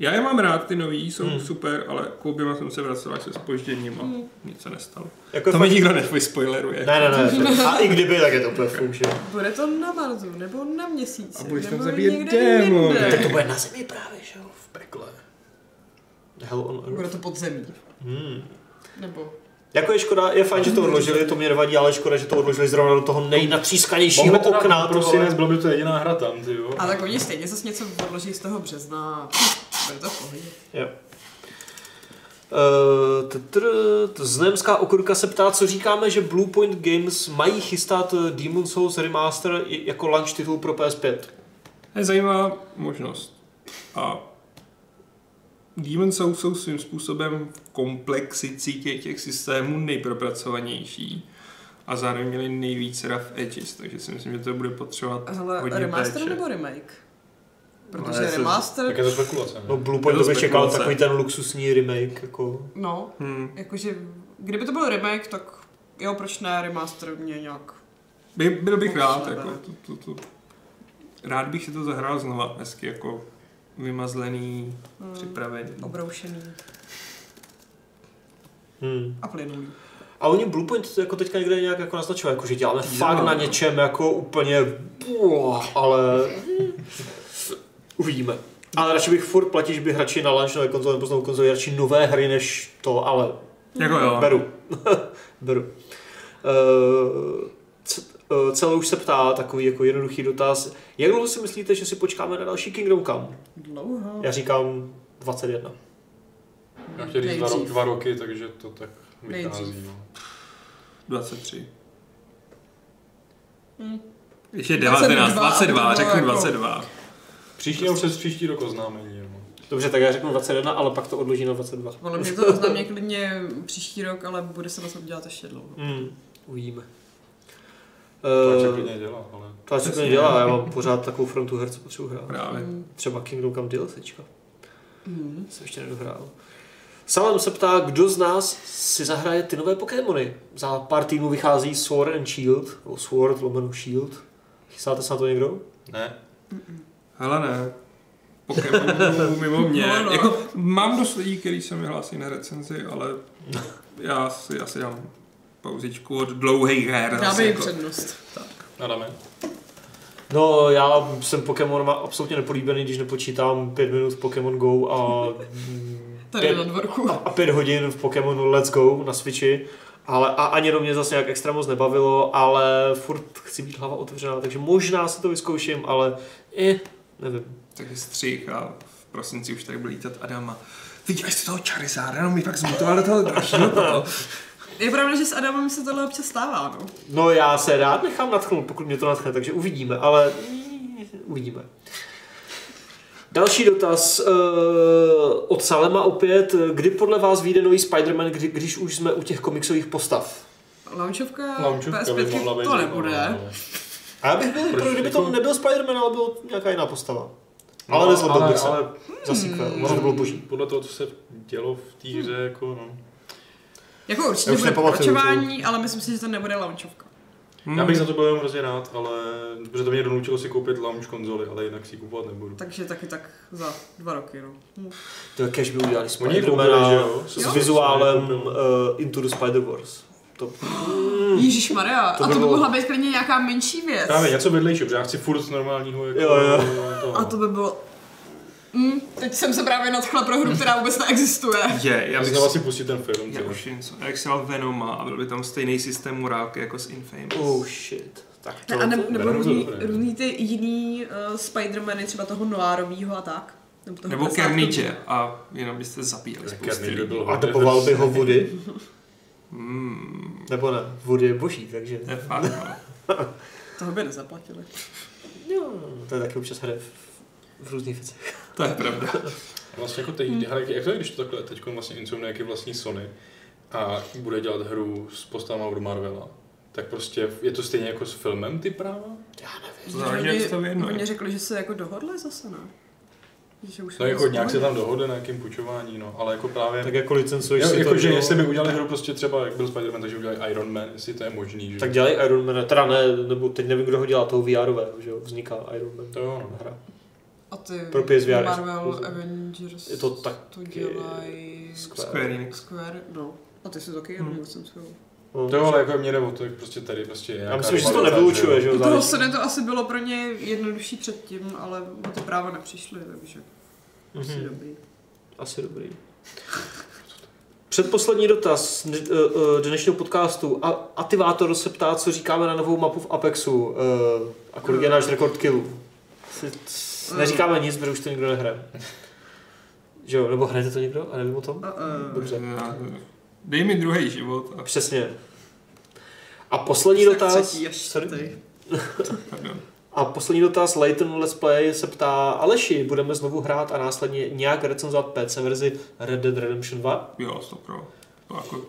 Já je mám rád, ty nový jsou Hmm. super, ale k oběma jsem se vracel až se spožděním a Hmm. nic se nestalo. Jako To fakt- mi nikdo nevyspoileruje. Ne, ne, ne. A i kdyby, tak je to úplně že? Bude to na Marsu, nebo na měsíci, A budeš tam zabíjet jinde. Tak to bude na zemi právě, že jo? V pekle. Hell on Bude Earth. to pod zemí, Hmm. nebo... Jako je škoda, je fajn, že to odložili, to mě nevadí, ale škoda, že to odložili zrovna do toho nejnatřískanějšího to okna. vole. bylo by to jediná hra tam, ty jo. A tak oni stejně zase něco odloží z toho března. Bude to v pohodě. Jo. Uh, tr- t- Znemská okurka se ptá, co říkáme, že Bluepoint Games mají chystat eh, Demon Souls Remaster jako launch titul pro PS5. Je zajímavá možnost. A Demon Souls jsou svým způsobem v komplexicitě těch systémů nejpropracovanější a zároveň měli nejvíce rough edges, takže si myslím, že to bude potřebovat Hele, hodně remaster péče. nebo remake? No, Protože se- remaster, Tak je to spekulace, ne? No Bluepoint to by čekal takový ten luxusní remake, jako... no, Hmm. jakože, kdyby to byl remake, tak jo, proč ne, remaster mě nějak... By, byl bych rád, jako, to, to, to. rád bych si to zahrál znova, hezky jako vymazlený, Hmm, připravený. obroušený Hmm. a plynulý. A oni Bluepoint to jako teďka někde nějak jako naznačují, jako že děláme Jo. fakt na něčem jako úplně, buah, ale uvidíme. Ale radši bych furt platil, že bych radši na launch nové konzole nebo znovu konzole radši nové hry než to, ale Jako jo. beru. beru. Uh, c- uh, celou už se ptá takový jako jednoduchý dotaz. Jak dlouho si myslíte, že si počkáme na další Kingdom Come? Dlouho. Já říkám 21. Já chtěl říct dva, ro- dva roky, takže to tak vychází. No. 23. Hm. Ještě 22, 19, 22, aby bylo řeknu jako- 22. Příští nebo přes příští rok oznámení. No. Dobře, tak já řeknu 21, ale pak to odloží na 22. Ale mě to oznámí klidně příští rok, ale bude se to dělat ještě dlouho. Hmm, uvidíme. To se Uh, klidně dělá, ale... se Přesně. klidně dělá, já mám pořád takovou frontu her, co potřebuji hrát. Právě. Mm. Třeba Kingdom Come DLCčka. Mm. Jsem ještě nedohrál. Salem se ptá, kdo z nás si zahraje ty nové Pokémony. Za pár týdnů vychází Sword and Shield, nebo Sword lomeno Shield. Chystáte se na to někdo? Ne. Hele ne. Pokémonů mimo mě. No, no. Jako, mám dost lidí, který se mi hlásí na recenzi, ale já si asi dám pauzičku od dlouhých her. Dáme jim jako. přednost. Adame. No, já jsem Pokémon má absolutně nepolíbený, když nepočítám pět minut v Pokémon Go a, mm, Tady pět, na dvorku. a, a pět hodin v Pokémonu Let's Go na Switchi. Ale a ani do mě zase nějak extra moc nebavilo, ale furt chci být hlava otevřená, takže možná se to vyzkouším, ale eh, nevím. Takže střih a v prosinci už tady bude lítat Adama. Viděli jste toho Charizarda, no mi pak zmutoval do toho dalšího toho. Je pravda, že s Adamem se tohle občas stává, no. No já se rád nechám natchnout, pokud mě to natchne, takže uvidíme, ale uvidíme. Další dotaz uh, od Salema opět. Kdy podle vás vyjde nový Spider-Man, kdy, když už jsme u těch komiksových postav? Launchovka, Launchovka by mohla PS5 být to nebude. A já bych byl Proč? pro, kdyby to Jako- nebyl Spider-Man, ale byl nějaká jiná postava. No, ale nezlobil ale, bych se. ale Za sequel, ono to bylo boží. podle toho, co se dělo v té hře, jako no. Jako určitě už bude pokračování, ale myslím si, že to nebude launchovka. Hmm. Já bych za to byl jenom hrozně rád, ale protože to mě donutilo si koupit launch konzoli, ale jinak si ji kupovat nebudu. Takže taky tak za dva roky, no. Hm. To je cash by udělali Spider-Mana jo? s Jo. vizuálem uh, Into the Spider-Verse. To, Ježíš Maria, To a to by mohla být klidně nějaká menší věc. Právě něco vedlejšího, protože já chci furt normálního jako... Jo, jo. A to by bylo... Mm, teď jsem se právě nadchla pro hru, která vůbec neexistuje. Je, já bych si pustit ten film. Já ty. už něco. Jak si dal Venoma a byl by tam stejný systém morálky jako s Infamous. oh shit. Tak to, Ne, a ne, to, nebo různý, to různý ty jiný uh, Spider-Many, třeba toho noirovýho a tak. Nebo, toho Nebo 50. Carnage a jenom byste zabíjeli by byl A dopoval by ho Woody? Hmm, Nebo ne, Woody je boží, takže... to je fakt, no. Toho by nezaplatili. Jo, to je taky občas hraje v, v různých věcech. To je pravda. Vlastně jako teď, hele, jak to je, když to takhle teď vlastně Insomniac je vlastní Sony a bude dělat hru s postavama od Marvela, tak prostě je to stejně jako s filmem ty práva? Já nevím. To záleží, jak se to věnuje. Oni řekli, že se jako dohodli zase, ne? Že už No jako nějak se tam dohodne na nějakém půjčování, no, ale jako právě... Tak jako licencuješ si jako, to, že jo. jestli by udělali hru prostě třeba, jak byl Spider-Man, takže udělali Iron Man, jestli to je možný, že? Tak dělají Iron Man, teda ne, nebo teď nevím, kdo ho dělá, toho VRového, že jo, vzniká Iron Man. To jo, no. Hra. A ty Pro PSVR Marvel. Avengers Je to taky to dělají Square. Square Enix. Square, no. A ty si to taky jenom Hmm. licencují. No, To jo, ale jako mě nebo to je prostě tady prostě Já nějaká myslím, že se to nevylučuje, že jo, záleží. Sony to asi bylo pro ně jednodušší předtím, ale o ty práva nepřišly, takže asi Mhm. dobrý. Asi dobrý. Předposlední dotaz eh, eh, dnešního podcastu. A Ativátor se ptá, co říkáme na novou mapu v Apexu eh, a kolik je náš rekord killů. Neříkáme nic, protože už to nikdo nehraje. Že jo, nebo hrajete to někdo a nevím o tom? Dobře. Dej mi druhý život a Přesně. A poslední Tak dotaz... třetí až Sorry. čtvrtý. pardon. A poslední dotaz, Layton Let's Play se ptá, Aleši, budeme znovu hrát a následně nějak recenzovat PC verzi Red Dead Redemption 2? Jo, to pro. To jako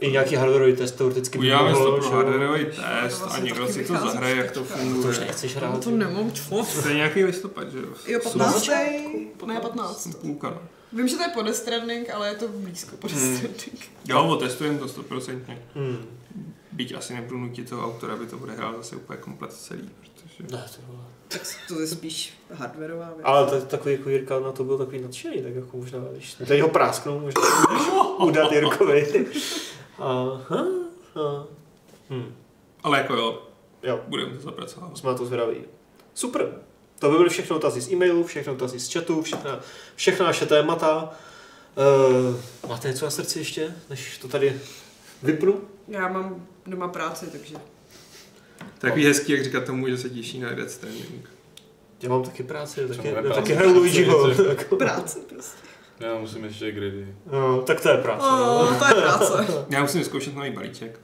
I nějaký hardwareový test teoreticky by Uděláme mohlo, to pro hardwareový test a někdo si to zahraje, jak to teďka. To už funguje. nechceš No hrát. to nemám čtvov. To je nějaký listopad, že jo? Jo, Suma- 15. Ne, 15. Půlka, no. Vím, že to je po Death Stranding, ale je to blízko po Death Hmm. Jo, otestujeme to stoprocentně. Hmm. Byť asi nebudu nutit toho autora, aby to bude hrát zase úplně komplet celý, protože... Ne, to bylo... Tak to je spíš hardwareová věc. Ale to, takový jako Jirka na to byl takový nadšený, tak jako možná, když tady ho prásknou, možná udat Jirkovi. Aha, aha. Hm. Ale jako jo, Jo, budeme to zapracovat. jsme na to zvědaví. Super. To by byly všechno dotazy z e-mailu, všechno dotazy z chatu, všechna, všechna naše témata. Uh, máte něco na srdci ještě, než to tady vypnu? Já mám doma práci, takže... Takový hezký, jak říkat tomu, že se těší na Death Stranding. Já mám taky práci, taky, taky práci? hraju Luigiho. Jako- Práci prostě. Já musím ještě gridy. No, tak to je práce. Oh, to je práce. Já musím zkoušet nový balíček.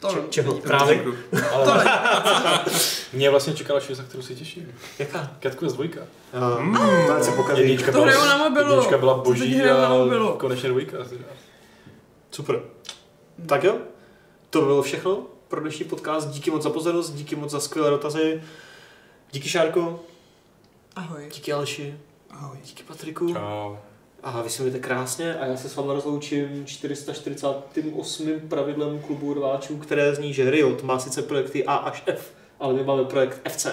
To Če- čeho? není Právě? Ale To mě vlastně čekala šest, za kterou se těším. Jaká? Cat Quest 2. Uh, to se pokazí. Jednička To byla, hraju na mobilu. jednička byla boží na a konečně dvojka. Super. Tak jo, to bylo všechno pro dnešní podcast. Díky moc za pozornost, díky moc za skvělé dotazy. Díky Šárko, Ahoj. díky Aleši, Ahoj. díky Patriku. Čau. A vy se mějte krásně a já se s vámi rozloučím 448. pravidlem klubu rváčů, které zní, že Riot má sice projekty A až F, ale my máme projekt FC.